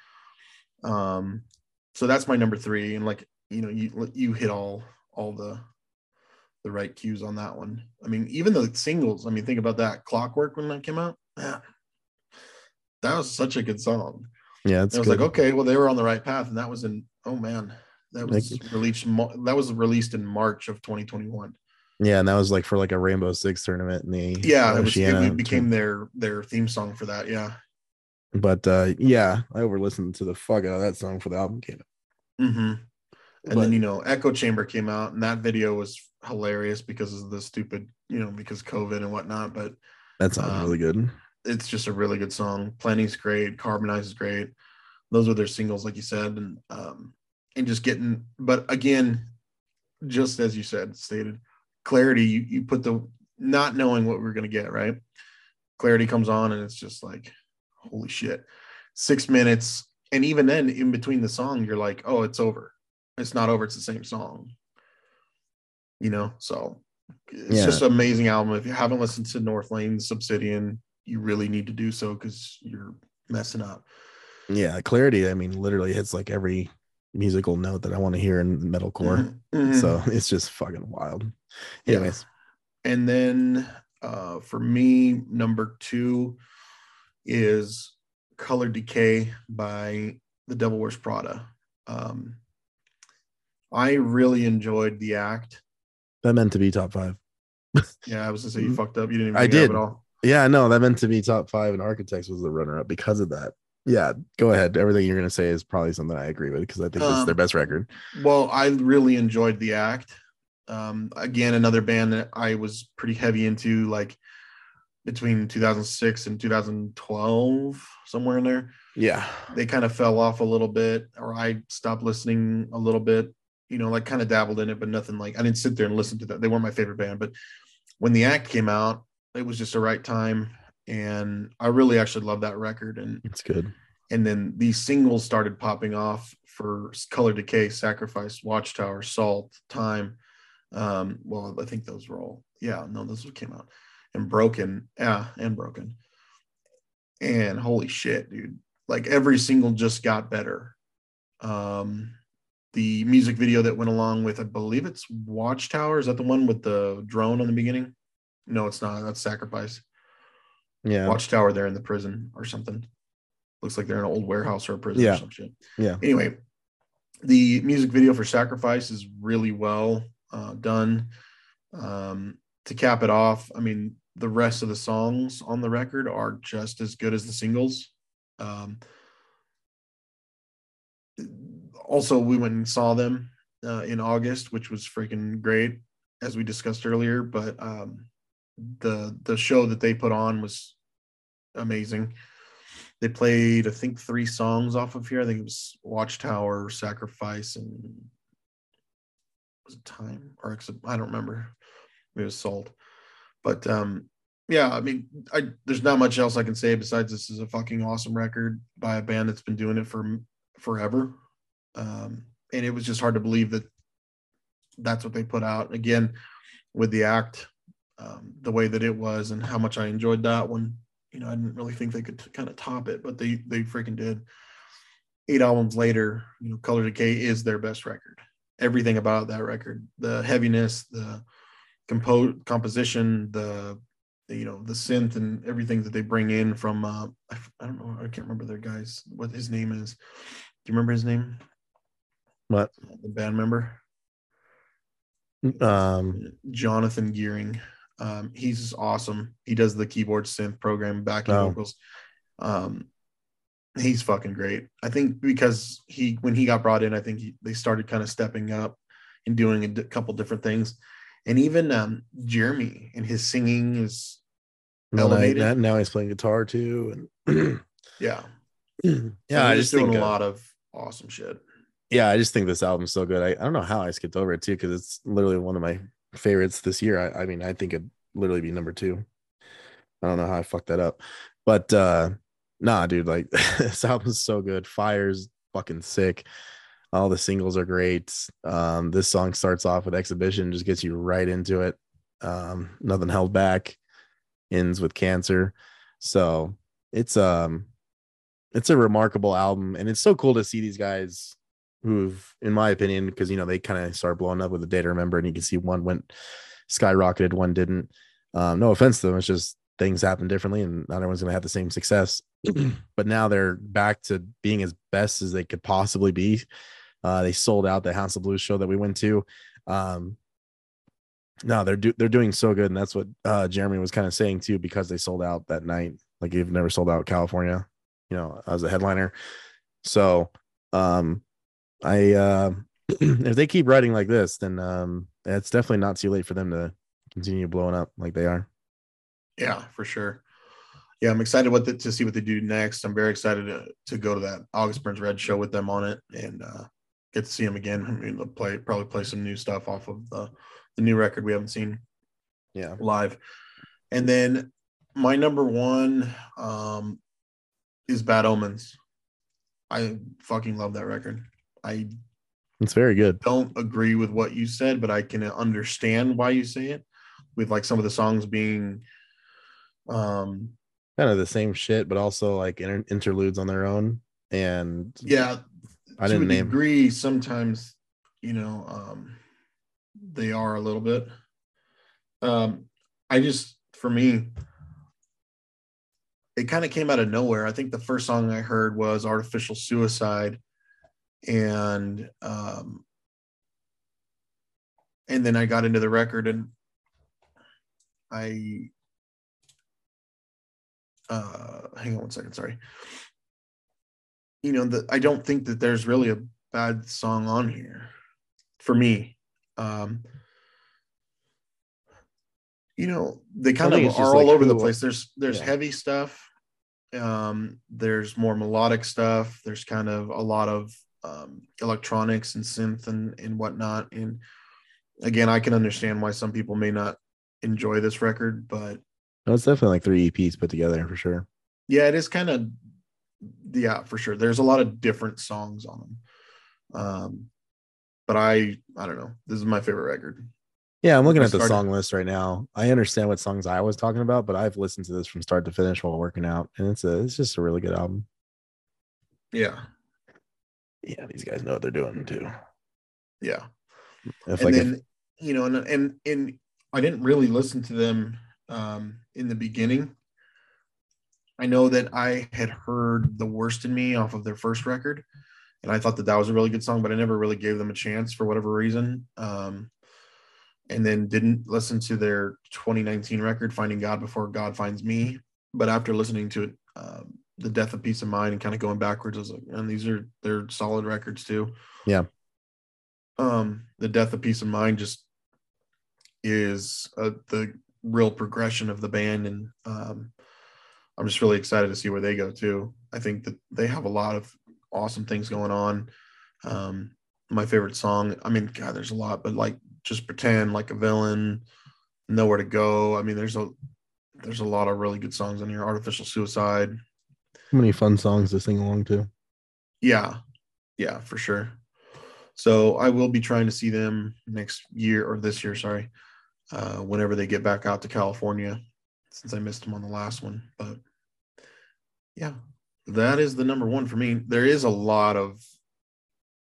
Um, so that's my number three, and like you know, you you hit all all the the right cues on that one. I mean, even the singles. I mean, think about that. Clockwork when that came out. Yeah, that was such a good song. Yeah, it's I was good. like, okay, well, they were on the right path, and that was in. Oh man, that was Like- released. That was released in March of 2021. yeah, and that was like for like a Rainbow Six tournament in the Yeah, it, was, it became their their theme song for that. Yeah. But uh yeah, I over listened to the fuck out of that song for the album came out. Mm-hmm. And But- then you know, Echo Chamber came out, and that video was hilarious because of the stupid, you know, because COVID and whatnot. But That sounds Um, really good. it's just a really good song. Plenty's great, Carbonize is great. Those are their singles, like you said, and um, and just getting. But again, just as you said, stated, clarity. You you put the not knowing what we're gonna get right. Clarity comes on, and it's just like, holy shit, six minutes, and even then, in between the song, you're like, oh, it's over. It's not over. It's the same song. You know, so it's Yeah. just an amazing album. If you haven't listened to Northlane's Obsidian, you really need to do so because you're messing up. Yeah, clarity. I mean, literally hits like every musical note that I want to hear in metalcore. Mhm, mhm. So it's just fucking wild. Yeah. Anyways, and then uh, for me, number two is Color Decay by The Devil Wears Prada. Um, I really enjoyed the act. That meant to be top five. Yeah, I was gonna say you Mhm. fucked up. You didn't even I bring it up did. at all. Yeah, no, that meant to be top five, and Architects was the runner up because of that. Yeah, go ahead. Everything you're gonna say is probably something I agree with because I think it's Um, their best record. Well, I really enjoyed the act. Um, again, another band that I was pretty heavy into, like between 2006 and 2012, somewhere in there. Yeah, They kind of fell off a little bit, or I stopped listening a little bit. You know, like kind of dabbled in it, but nothing like I didn't sit there and listen to that. They weren't my favorite band, but when the act came out, it was just the right time, and I really actually love that record. And it's good. and then these singles started popping off for color decay sacrifice watchtower salt time um well i think those were all yeah no those came out and broken yeah and broken and holy shit dude like every single just got better um the music video that went along with i believe it's watchtower is that the one with the drone on the beginning no it's not that's sacrifice Yeah, watchtower there in the prison or something. Looks like they're in an old warehouse or a prison Yeah. or some shit. Yeah. Anyway, the music video for Sacrifice is really well uh, done. Um, to cap it off, I mean, the rest of the songs on the record are just as good as the singles. Um, also, we went and saw them uh, in August, which was freaking great, as we discussed earlier. But um, the the show that they put on was amazing. They played, I think, three songs off of here. I think it was Watchtower, Sacrifice, and was it Time or? I don't remember. Maybe it was Salt. But um, yeah, I mean, I there's not much else I can say besides this is a fucking awesome record by a band that's been doing it for forever. Um, and it was just hard to believe that that's what they put out again with the act um, the way that it was and how much I enjoyed that one. You know, I didn't really think they could t- kind of top it, but they they freaking did. Eight albums later, you know, Color Decay is their best record. Everything about that record, the heaviness, the compo- composition, the you know the synth and everything that they bring in from uh, I, I don't know I can't remember their guys what his name is. Do you remember his name? What? The band member. um, Jonathan Gering. Um, he's awesome. He does the keyboard synth program, backing Oh. vocals. Um, he's fucking great. I think because he when he got brought in, I think he, they started kind of stepping up and doing a couple different things. And even um, Jeremy and his singing is now, Elevated. now, now he's playing guitar too, and yeah, yeah, So I just doing think a lot of awesome shit. Yeah, I just think this album's so good. I, I don't know how I skipped over it too because it's literally one of my favorites this year. I, I mean, I think it'd literally be number two. I don't know how I fucked that up, but uh nah, dude, like this album's so good. Fire's fucking sick. All the singles are great. Um, this song starts off with exhibition, just gets you right into it. Um, nothing held back, ends with cancer. So it's um it's a remarkable album, and it's so cool to see these guys who've, in my opinion, because you know they kind of started blowing up with the day to remember, and you can see one went skyrocketed, one didn't. Um, no offense to them, it's just things happen differently, and not everyone's gonna have the same success. but now they're back to being as best as they could possibly be. Uh, they sold out the House of Blues show that we went to. Um, no, they're do- they're doing so good, and that's what uh, Jeremy was kind of saying too, because they sold out that night. Like you've never sold out California, you know, as a headliner. So, um, I uh, if they keep writing like this, then um, it's definitely not too late for them to continue blowing up like they are. Yeah, for sure. Yeah, I'm excited what the, to see what they do next. I'm very excited to, to go to that August Burns Red show with them on it and uh, get to see them again. I mean, they'll play probably play some new stuff off of the, the new record we haven't seen Yeah, live. And then my number one um, is Bad Omens. I fucking love that record. I it's very good. don't agree with what you said, but I can understand why you say it. With like some of the songs being, um, Kind of the same shit, but also like inter- interludes on their own. And yeah, I didn't name. degree. Sometimes, you know, um, they are a little bit. Um, I just, for me, it kind of came out of nowhere. I think the first song I heard was "Artificial Suicide," and um, and then I got into the record and I uh hang on one second, sorry. you know, that I don't think that there's really a bad song on here for me. Um, you know, they kind of are all like over the place. There's there's Yeah. heavy stuff. Um, there's more melodic stuff. There's kind of a lot of um, electronics and synth and and whatnot. And again, I can understand why some people may not enjoy this record, but No, it's definitely like three EPs put together for sure. yeah, it is kind of yeah, for sure. There's a lot of different songs on them. Um, but I I don't know. This is my favorite record. Yeah, I'm looking I at the started- song list right now. I understand what songs I was talking about, but I've listened to this from start to finish while working out, and it's a it's just a really good album. Yeah, Yeah, these guys know what they're doing too. yeah. If and like if- then you know, and and and I didn't really listen to them um, in the beginning. I know that I had heard "The Worst in Me" off of their first record, and I thought that that was a really good song, but I never really gave them a chance for whatever reason. Um, and then didn't listen to their 2019 record, "Finding God Before God Finds Me." But after listening to it, um, "The Death of Peace of Mind" and kind of going backwards, I was like, and these are they're solid records too. Yeah. Um, "The Death of Peace of Mind" just is uh, the real progression of the band and um, i'm just really excited to see where they go too i think that they have a lot of awesome things going on um, my favorite song i mean god there's a lot but like just pretend like a villain nowhere to go i mean there's a there's a lot of really good songs on here artificial suicide how many fun songs to sing along to? yeah. Yeah for sure. So i will be trying to see them next year or this year sorry uh, whenever they get back out to california since i missed them on the last one but yeah that is the number one for me. There is a lot of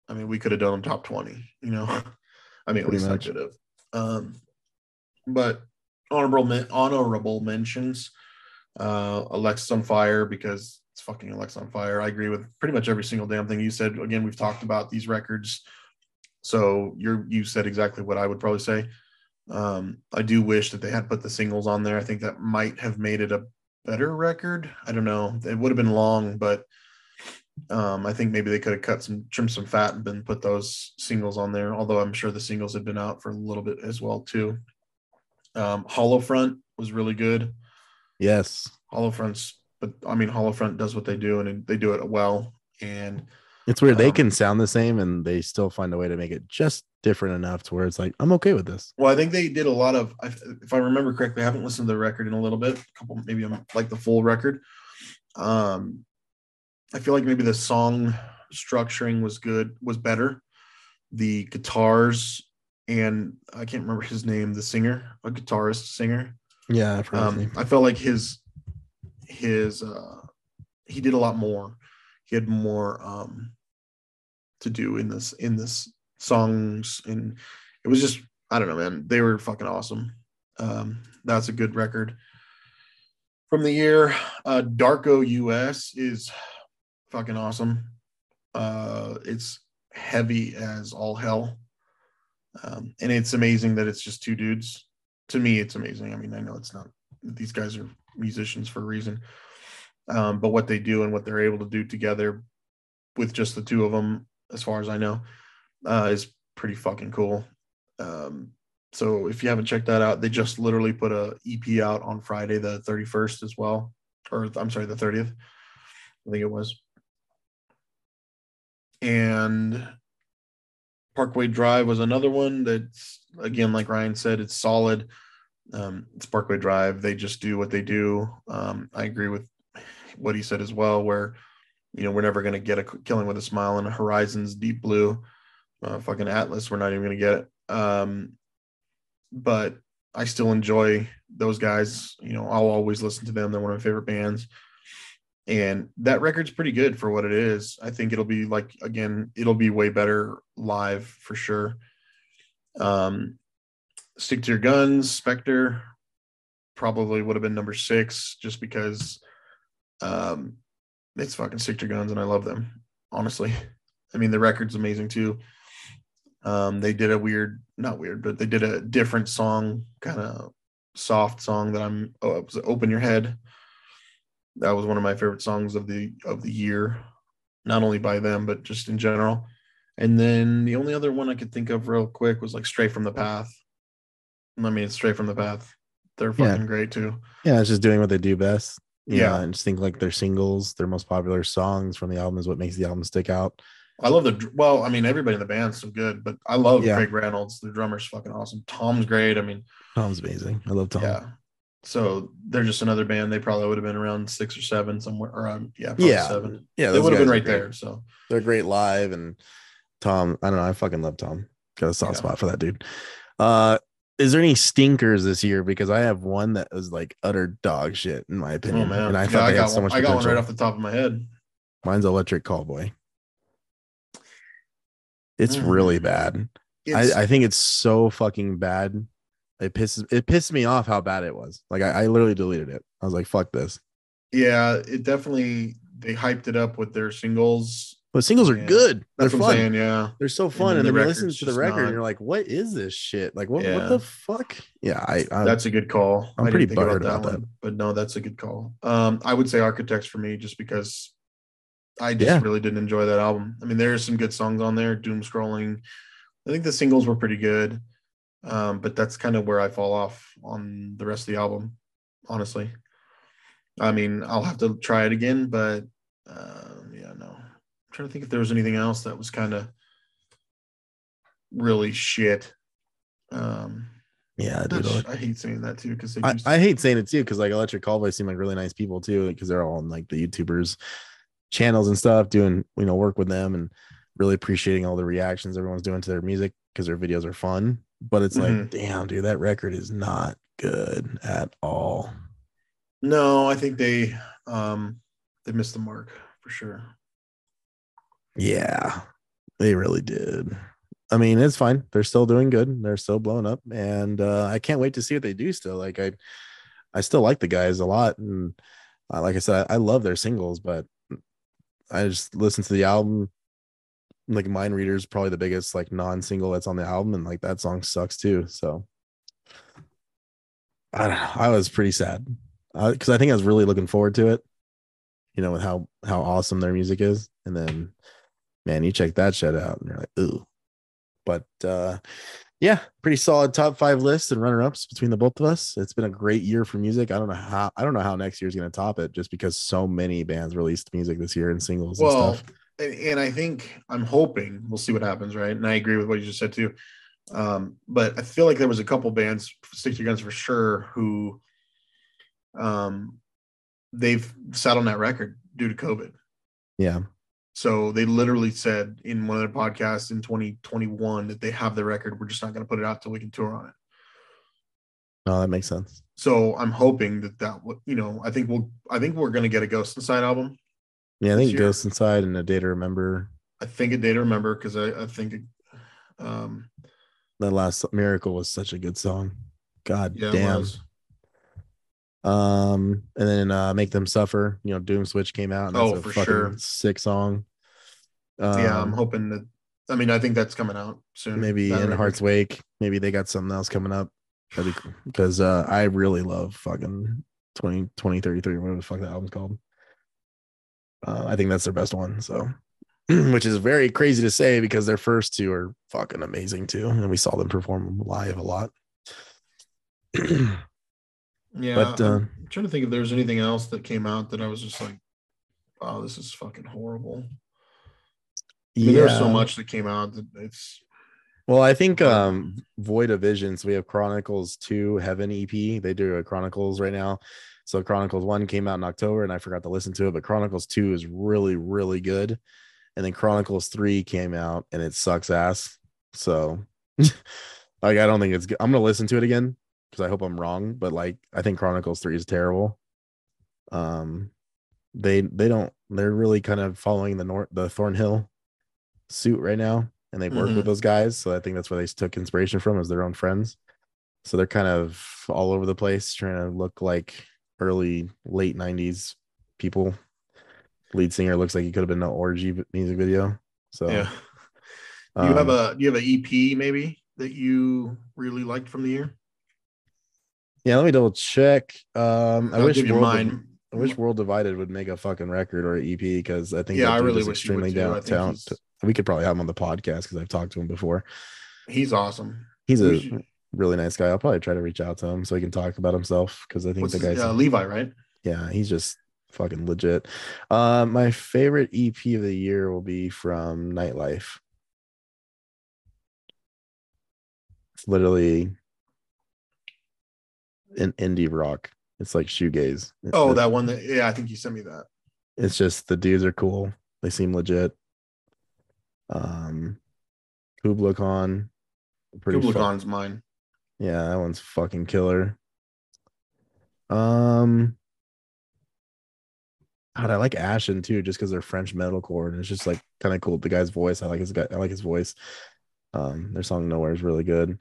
i mean we could have done them top 20 you know? I mean at Pretty least much. i could have. Um but honorable men- honorable mentions uh Alexisonfire because it's fucking Alexisonfire. I agree with pretty much every single damn thing you said. Again we've talked about these records. So you're you said exactly what i would probably say. Um i do wish that they had put the singles on there. I think that might have made it a better record. I don't know. It would have been long but um i think maybe they could have cut some trimmed some fat and then put those singles on there although i'm sure the singles had been out for a little bit as well too. Um hollow front was really good. Yes, hollow fronts but i mean hollow front does what they do and they do it well and it's weird. they Um, can sound the same, and they still find a way to make it just different enough to where it's like I'm okay with this. Well, I think they did a lot of, if I remember correctly, I haven't listened to the record in a little bit, a couple, maybe I'm like the full record. Um, I feel like maybe the song structuring was good, was better. The guitars and I can't remember his name, the singer, a guitarist singer. Yeah, I've heard his Um. I felt like his, his, uh, he did a lot more. He had more, um, to do in this, in this songs. And it was just, I don't know, man. They were fucking awesome. Um, that's a good record from the year. Uh, Darko US is fucking awesome. Uh, it's heavy as all hell. Um, and it's amazing that it's just two dudes. To me, it's amazing. I mean, I know it's not, these guys are musicians for a reason. Um, but what they do and what they're able to do together with just the two of them, as far as I know, uh, is pretty fucking cool. Um, so if you haven't checked that out, they just literally put a EP out on Friday the 31st as well, or I'm sorry, the 30th. I think it was. And Parkway Drive was another one that's again, like Ryan said, it's solid. Um, it's Parkway Drive. They just do what they do. Um, I agree with what he said as well, where you know we're never going to get a killing with a smile and Horizons Deep Blue, uh, fucking Atlas. We're not even going to get it. Um, but I still enjoy those guys. You know, I'll always listen to them. They're one of my favorite bands. And that record's pretty good for what it is. I think it'll be like again, it'll be way better live for sure. Um, Stick to Your Guns, Spectre probably would have been number six just because um, it's fucking Stick to Your Guns and I love them, honestly. I mean, the record's amazing too. Um, they did a weird, not weird, but they did a different song, kind of soft song that I'm. Oh, it was "Open Your Head." That was one of my favorite songs of the of the year. not only by them but just in general. And then the only other one I could think of real quick was like "Straight from the Path. I mean, Stray from the Path. They're Yeah. fucking great too. Yeah, it's just doing what they do best. Yeah. know, and just think like their singles, their most popular songs from the album is what makes the album stick out. I love the well. I mean, everybody in the band's so good, but I love Yeah. Craig Reynolds. The drummer's fucking awesome. Tom's great. I mean, Tom's amazing. I love Tom. yeah. So they're just another band. They probably would have been around six or seven somewhere. Or um, yeah, probably Yeah. seven. yeah, They would have been right there. So They're great live, and Tom. I don't know. I fucking love Tom. Got a soft Yeah. spot for that dude. Uh, is there any stinkers this year? Because I have one that was like utter dog shit in my oh opinion, man, and I Yeah, thought I they had got so one. much I got one right off the top of my head. Mine's Electric Callboy. It's Mm. really bad. It's, I, I think it's so fucking bad. It pisses it pissed me off how bad it was. Like I, I literally deleted it. I was like, fuck this. yeah, it definitely they hyped it up with their singles. But singles are Yeah. good. They're That's what fun. I'm saying. Yeah, They're so fun. then And, the then you listen to the record and you're like, what is this shit? Like what, Yeah. what the fuck? Yeah, I, I that's a good call. I'm I pretty didn't think about that. but no, that's a good call. Um, I would say Architects for me just because I just Yeah. really didn't enjoy that album. I mean, there are some good songs on there. Doom scrolling. I think the singles were pretty good, um, but that's kind of where I fall off on the rest of the album. Honestly, I mean, I'll have to try it again, but uh, yeah, no. I'm trying to think if there was anything else that was kind of really shit. Um, yeah, dude. Like- I hate saying that too because I, I hate saying it too because like Electric Callboy seem like really nice people too because they're all on like the YouTubers channels and stuff doing you know work with them and really appreciating all the reactions everyone's doing to their music because their videos are fun. But it's like, Mhm. damn, dude, that record is not good at all. no, I think they um they missed the mark for sure. Yeah, they really did. I mean, it's fine. They're still doing good. They're still blowing up, and uh, I can't wait to see what they do. Still, like I, I still like the guys a lot, and uh, like I said, I, I love their singles, but I just listen to the album. Like Mind Reader is probably the biggest like non-single that's on the album, and like that song sucks too. So I don't know. I was pretty sad because I think I was really looking forward to it. You know, with how how awesome their music is, and then man, you check that shit out, and you're like, ooh. But uh yeah, pretty solid top five lists and runner-ups between the both of us. It's been a great year for music. I don't know how I don't know how next year's gonna top it, just because so many bands released music this year and singles Well, and stuff. and, and I think I'm hoping we'll see what happens, right? And I agree with what you just said too. Um, but I feel like there was a couple bands, Stick to Your Guns for sure, who um they've sat on that record due to COVID. Yeah. So they literally said in one of their podcasts in 2021 that they have the record. We're just not going to put it out till we can tour on it. No, that makes sense. So I'm hoping that that would, you know, I think we'll, I think we're going to get a Ghost Inside album. Yeah, I think year. Ghost Inside and a Day to Remember. I think a day to remember because I, I think, um, That last miracle was such a good song. God yeah, it damn. Um, and then uh Make Them Suffer, you know, Doom Switch came out. And that's Oh, a for fucking sure. sick song. Um, yeah, I'm hoping that. I mean, I think that's coming out soon. maybe in record. Heart's Wake. Maybe they got something else coming up. That'd be cool. Because uh I really love fucking 20 2033, whatever the fuck that album's called. Uh, I think that's their best one. So which is very crazy to say because their first two are fucking amazing too. And we saw them perform live a lot. Yeah, but, I'm uh, trying to think if there's anything else that came out that I was just like, "Wow, this is fucking horrible." I mean, There's so much that came out that it's Well, I think um Void of Visions, we have Chronicles 2 Heaven EP. They do a Chronicles right now. So Chronicles 1 came out in October and I forgot to listen to it, but Chronicles 2 is really, really good. And then Chronicles 3 came out and it sucks ass. So like I don't think it's good. I'm gonna listen to it again because I hope I'm wrong, but like I think Chronicles 3 is terrible. Um they they don't they're really kind of following the north the Thornhill suit right now and they've worked Mhm. with those guys so i think that's where they took inspiration from as their own friends so they're kind of all over the place trying to look like early late 90s people lead singer looks like he could have been an orgy music video so yeah. Do you have um, a do you have an EP maybe that you really liked from the year? Yeah let me double check um i I'll wish world. I wish World Divided would make a fucking record or an EP because I think Yeah, I really wish extremely. Down. talent- We could probably have him on the podcast because I've talked to him before. he's awesome. He's a should- really nice guy. I'll probably try to reach out to him so he can talk about himself because I think What's the guy's uh, Levi, right? yeah, he's just fucking legit. Uh, my favorite EP of the year will be from Nightlife. It's literally an indie rock. It's like shoegaze. Oh, that one. That, yeah, I think you sent me that. it's just the dudes are cool. They seem legit. Um, Kublai Khan, pretty Kublai fu- Khan's mine. yeah, that one's fucking killer. Um, God, I like Ashen too, just because they're French metalcore, and it's just like kind of cool. The guy's voice, I like his guy, I like his voice. Um, their song Nowhere is really good.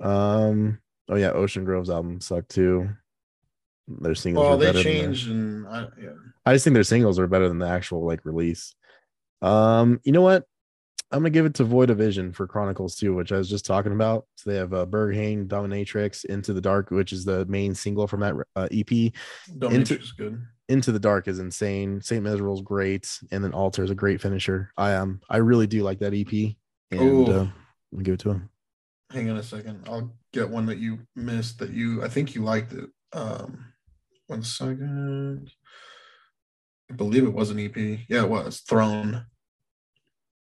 Um, oh yeah, Ocean Grove's album sucked too. Their singles. Well, are they better than their- changed, and I, yeah. I just think their singles are better than the actual like release. Um, you know what? I'm gonna give it to Void of Vision for Chronicles 2, which I was just talking about. So they have uh, Berghain, Dominatrix, Into the Dark, which is the main single from that uh, EP. Dominatrix is good. Into the Dark is insane. Saint Miserable's great, and then Alter is a great finisher. I am. I really do like that EP, and Ooh. uh, I'll give it to him. Hang on a second. I'll get one that you missed that you I think you liked it. Um one second. I believe it was an EP. Yeah, it was. Thrown.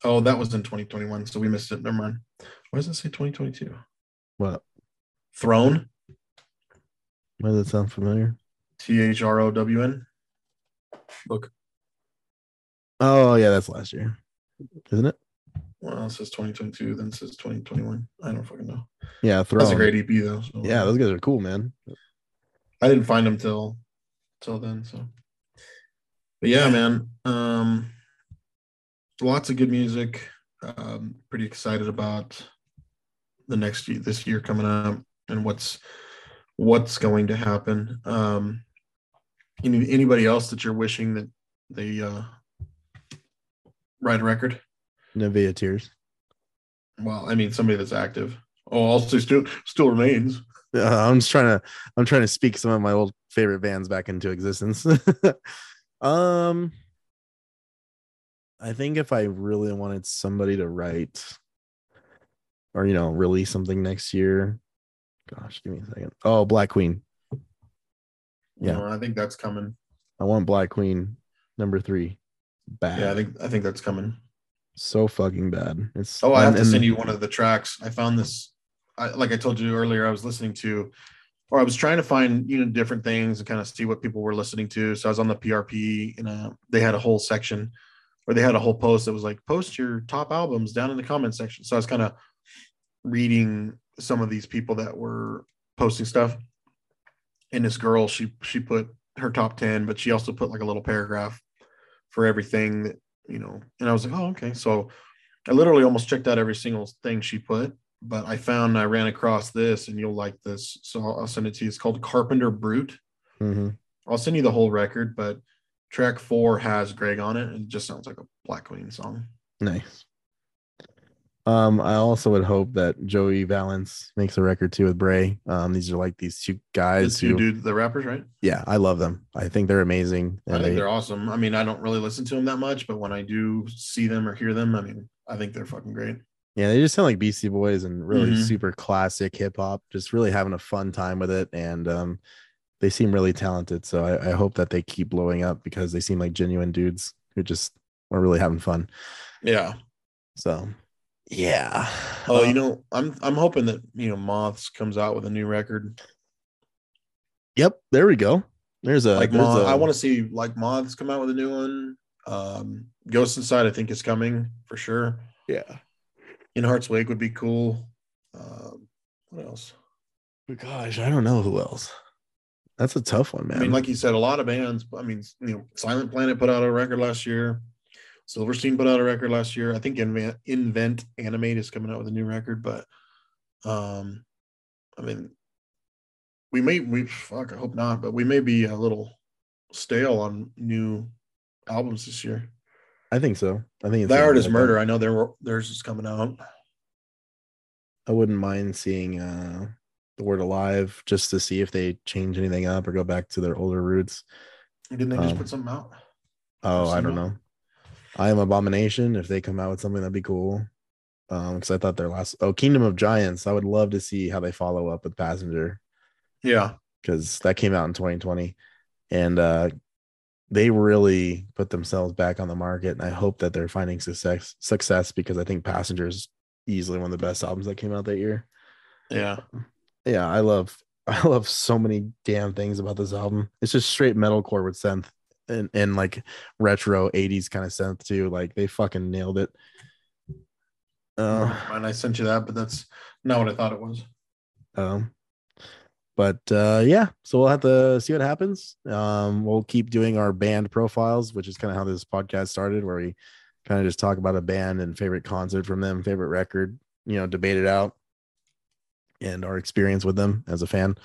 Oh, that was in 2021, so we missed it. Never mind. Why does it say 2022? What? Thrown. Why does that sound familiar? T H R O W N. Look. Oh yeah, that's last year, isn't it? Well, it says 2022, then it says 2021. I don't fucking know. Yeah, That's a great EP though. So Yeah, those guys are cool, man. I didn't find them till till then. So, but yeah, man. Um, lots of good music. Um, pretty excited about the next year, this year coming up, and what's what's going to happen. Um, any, anybody else that you're wishing that they uh, write a record? Nevea Tears. Well, I mean, somebody that's active. Oh, also still still remains. Uh, I'm just trying to I'm trying to speak some of my old favorite bands back into existence. um I think if I really wanted somebody to write or you know release something next year, gosh, give me a second. Oh, Black Queen. Yeah. know, I think that's coming. I want Black Queen number 3. Bad. Yeah, I think I think that's coming. So fucking bad. It's Oh, I have and- to send you one of the tracks. I found this, I, like I told you earlier, I was listening to, or I was trying to find, you know, different things and kind of see what people were listening to. So I was on the PRP and uh, they had a whole section or they had a whole post that was like, post your top albums down in the comment section. So I was kind of reading some of these people that were posting stuff. And this girl, she, she put her top 10, but she also put like a little paragraph for everything that, you know, and I was like, oh, okay. So I literally almost checked out every single thing she put, but I found I ran across this and you'll like this. So I'll, I'll send it to you. It's called Carpenter Brut. Mhm. I'll send you the whole record, but track four has Greg on it and it just sounds like a Black Queen song. Nice. Um, I also would hope that Joey Valence makes a record too with Brae. Um, these are like these two The guys two who, dude, the rappers, right? yeah, I love them. I think they're amazing. I think they, they're awesome. I mean, I don't really listen to them that much, but when I do see them or hear them, I mean, I think they're fucking great. yeah, they just sound like Beastie Boys and really Mhm. super classic hip hop. Just really having a fun time with it, and um, they seem really talented. So I, I hope that they keep blowing up because they seem like genuine dudes who just are really having fun. Yeah. So yeah. Oh, Uh, you know, I'm I'm hoping that you know Moths comes out with a new record. Yep, there we go. There's a like there's Moth, a- I want to see like Moths come out with a new one. Um, Ghost Inside, I think is coming for sure. yeah. In Heart's Wake would be cool. Um, what else? But gosh, I don't know who else. That's a tough one, man. I mean, like you said, a lot of bands. I mean, you know, Silent Planet put out a record last year. Silverstein put out a record last year. I think Invent, Invent Animate is coming out with a new record, but um, I mean, we may we fuck. I hope not, but we may be a little stale on new albums this year. I think so. I think it's The Art is like Murder. that. I know there theirs is coming out. I wouldn't mind seeing uh the word alive just to see if they change anything up or go back to their older roots. Didn't they just Um, put something out? Oh, I don't single? know. I am Abomination. If they come out with something, that'd be cool. Um, because I thought their last oh Kingdom of Giants. I would love to see how they follow up with Passenger Yeah. because that came out in 2020, and uh, they really put themselves back on the market. And I hope that they're finding success success because I think Passenger is easily one of the best albums that came out that year. Yeah. Yeah, I love I love so many damn things about this album. It's just straight metalcore with synth and and like retro 80s kind of synth too. Like they fucking nailed it. Uh, and I sent you that, but that's not what I thought it was. um but uh yeah, so we'll have to see what happens. Um we'll keep doing our band profiles, which is kind of how this podcast started where we kind of just talk about a band and favorite concert from them, favorite record, you know, debate it out and our experience with them as a fan.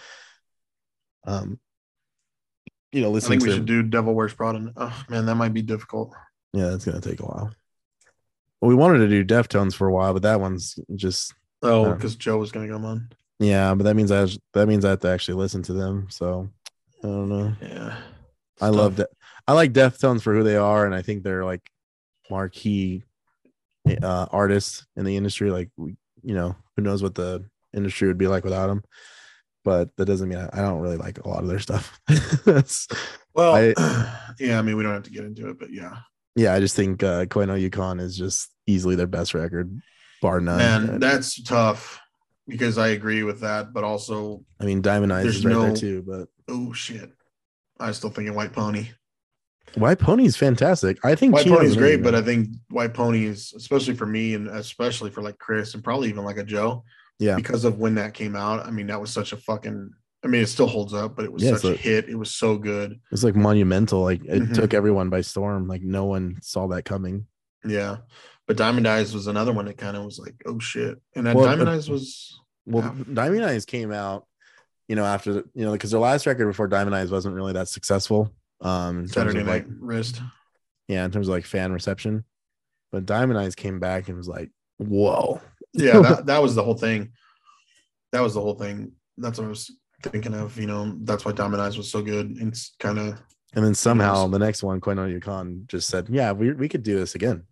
Um you know, I think we to should do Devil Wears Prada. Oh man, that might be difficult. Yeah, that's gonna take a while. Well, we wanted to do Deftones for a while, but that one's just Oh, because Joe was gonna come on. yeah. But that means I that means I have to actually listen to them. So I don't know. Yeah. I love that. I like Deftones for who they are, and I think they're like marquee uh, artists in the industry. Like we, you know, who knows what the industry would be like without them. But that doesn't mean I, I don't really like a lot of their stuff. That's- Well, I- yeah, I mean, we don't have to get into it, but yeah. yeah, I just think uh, Koi No Yokan is just easily their best record, bar none. Man, And- that's tough because I agree with that, but also, I mean, Diamond Eyes is right there too, but oh shit. I still think of White Pony. White Pony is fantastic. I think White Pony is great, but I think White Pony is especially for me and especially for like Chris and probably even like a Joe. Yeah. Because of when that came out. I mean, that was such a fucking I mean, it still holds up, but it was Yeah, such so- a hit. It was so good. it's like monumental. Like it Mhm. took everyone by storm. Like no one saw that coming. Yeah. But Diamond Eyes was another one that kind of was like, oh shit. And then Well, Diamond but- Eyes was Well, Yeah. Diamond Eyes came out, you know, after the, you know, because their last record before Diamond Eyes wasn't really that successful. Um, Saturday Night like, Wrist. yeah, in terms of like fan reception. But Diamond Eyes came back and was like, whoa. Yeah, that, that was the whole thing. That was the whole thing. That's what I was thinking of. You know, that's why Eyes was so good. It's kind of And then somehow the next one, Koi No Yokan, just said, yeah, we, we could do this again.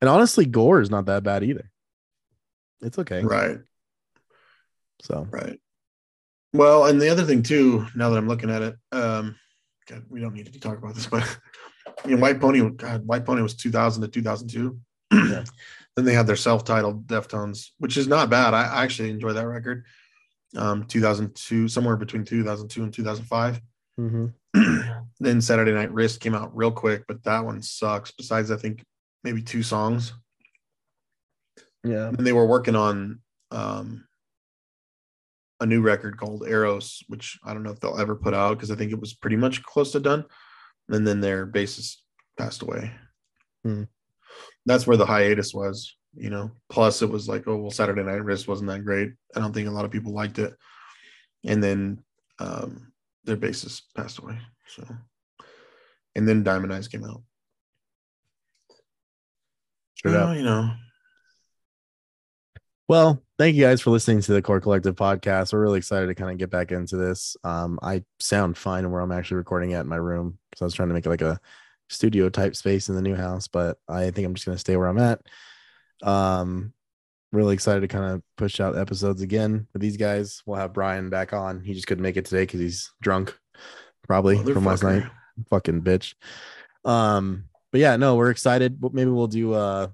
And honestly, Gore is not that bad either. It's okay. right, So right. Well, and the other thing too, now that I'm looking at it, um, God, we don't need to talk about this, but you know, White Pony, God, White Pony was 2000 to 2002. Yeah. Then they had their self-titled Deftones, which is not bad. I, I actually enjoy that record. Um, 2002, somewhere between 2002 and 2005. mhm. then Saturday Night Wrist came out real quick, but that one sucks. Besides, I think maybe two songs. yeah. And they were working on um, a new record called Eros, which I don't know if they'll ever put out because I think it was pretty much close to done. And then their bassist passed away. Hmm. That's where the hiatus was, you know. Plus, it was like, oh well, Saturday Night Wrist wasn't that great. I don't think a lot of people liked it. And then um, their bassist passed away. So, and then Diamond Eyes came out. Sure Well, you know, Well, thank you guys for listening to the Core Collective podcast. We're really excited to kind of get back into this. Um, I sound fine where I'm actually recording at in my room. So I was trying to make it like a studio type space in the new house, but I think I'm just gonna stay where I'm at. Um, really excited to kind of push out episodes again with these guys. We'll have Brian back on. He just couldn't make it today because he's drunk, probably from last night. Fucking bitch. Um, but yeah, no, we're excited. Maybe we'll do uh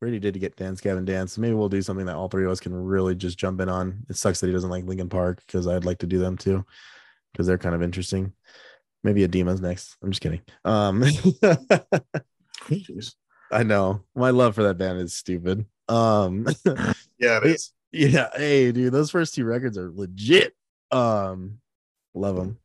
we already did to get Dance Gavin Dance. So maybe we'll do something that all three of us can really just jump in on. It sucks that he doesn't like Linkin Park because I'd like to do them too because they're kind of interesting. Maybe Adima's next. I'm just kidding. Um. I know my love for that band is stupid. Um, Yeah, it is. yeah, hey, dude, those first two records are legit. Um, love them.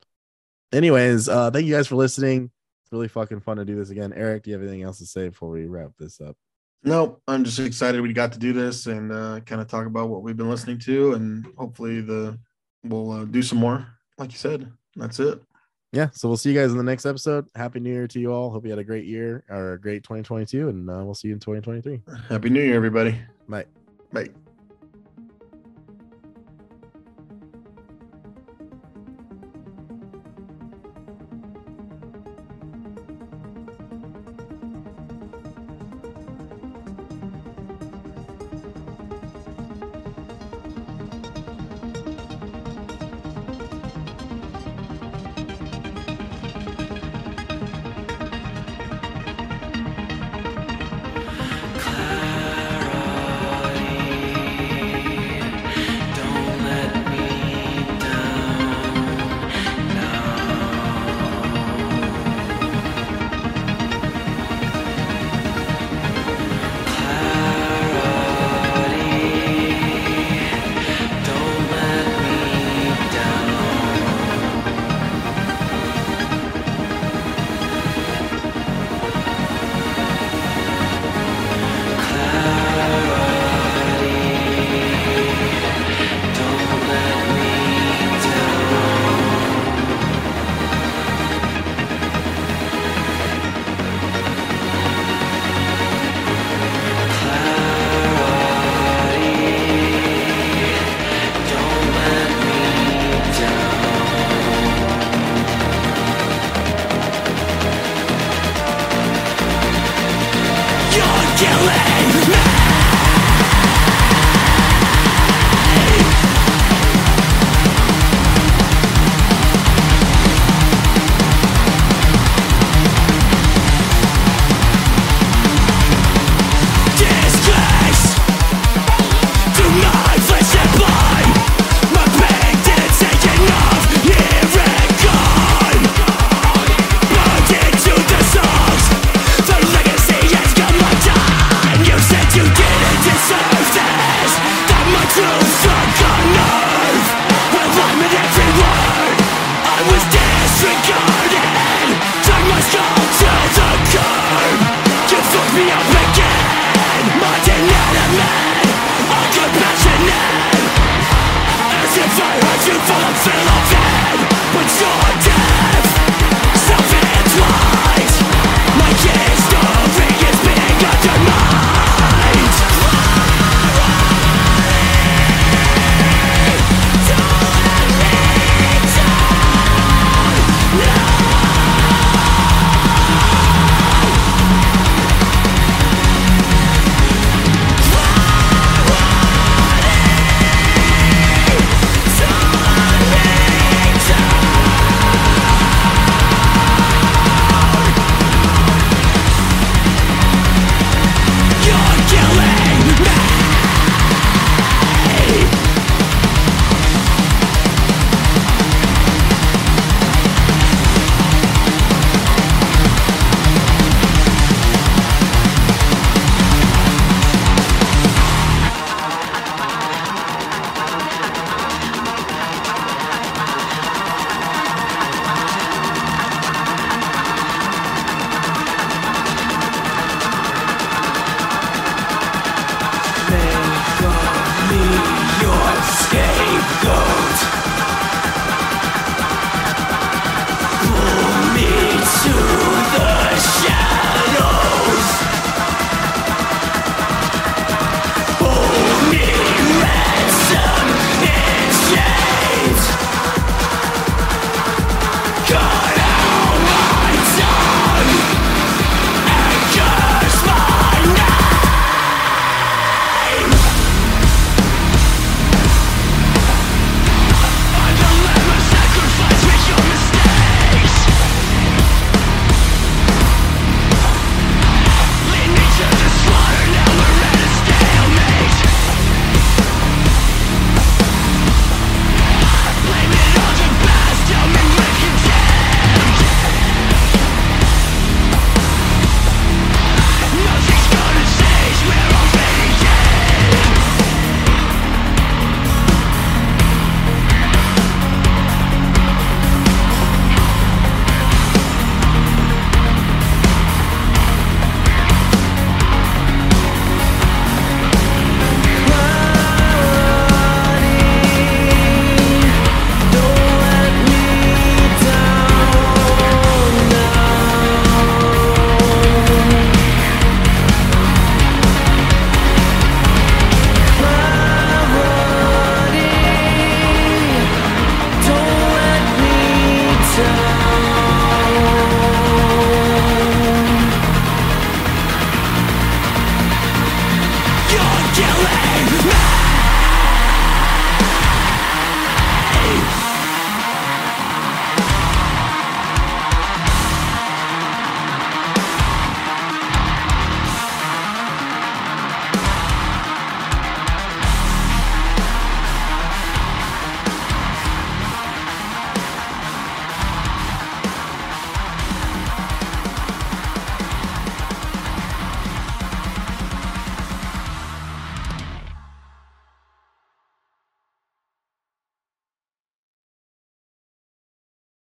Anyways, uh, thank you guys for listening. It's really fucking fun to do this again. Eric, do you have anything else to say before we wrap this up? Nope, I'm just excited we got to do this and uh, kind of talk about what we've been listening to, and hopefully the we'll uh, do some more. Like you said, that's it. Yeah so we'll see you guys in the next episode happy new year to you all hope you had a great year or a great 2022 and uh, we'll see you in 2023 Happy New Year, everybody. bye Bye.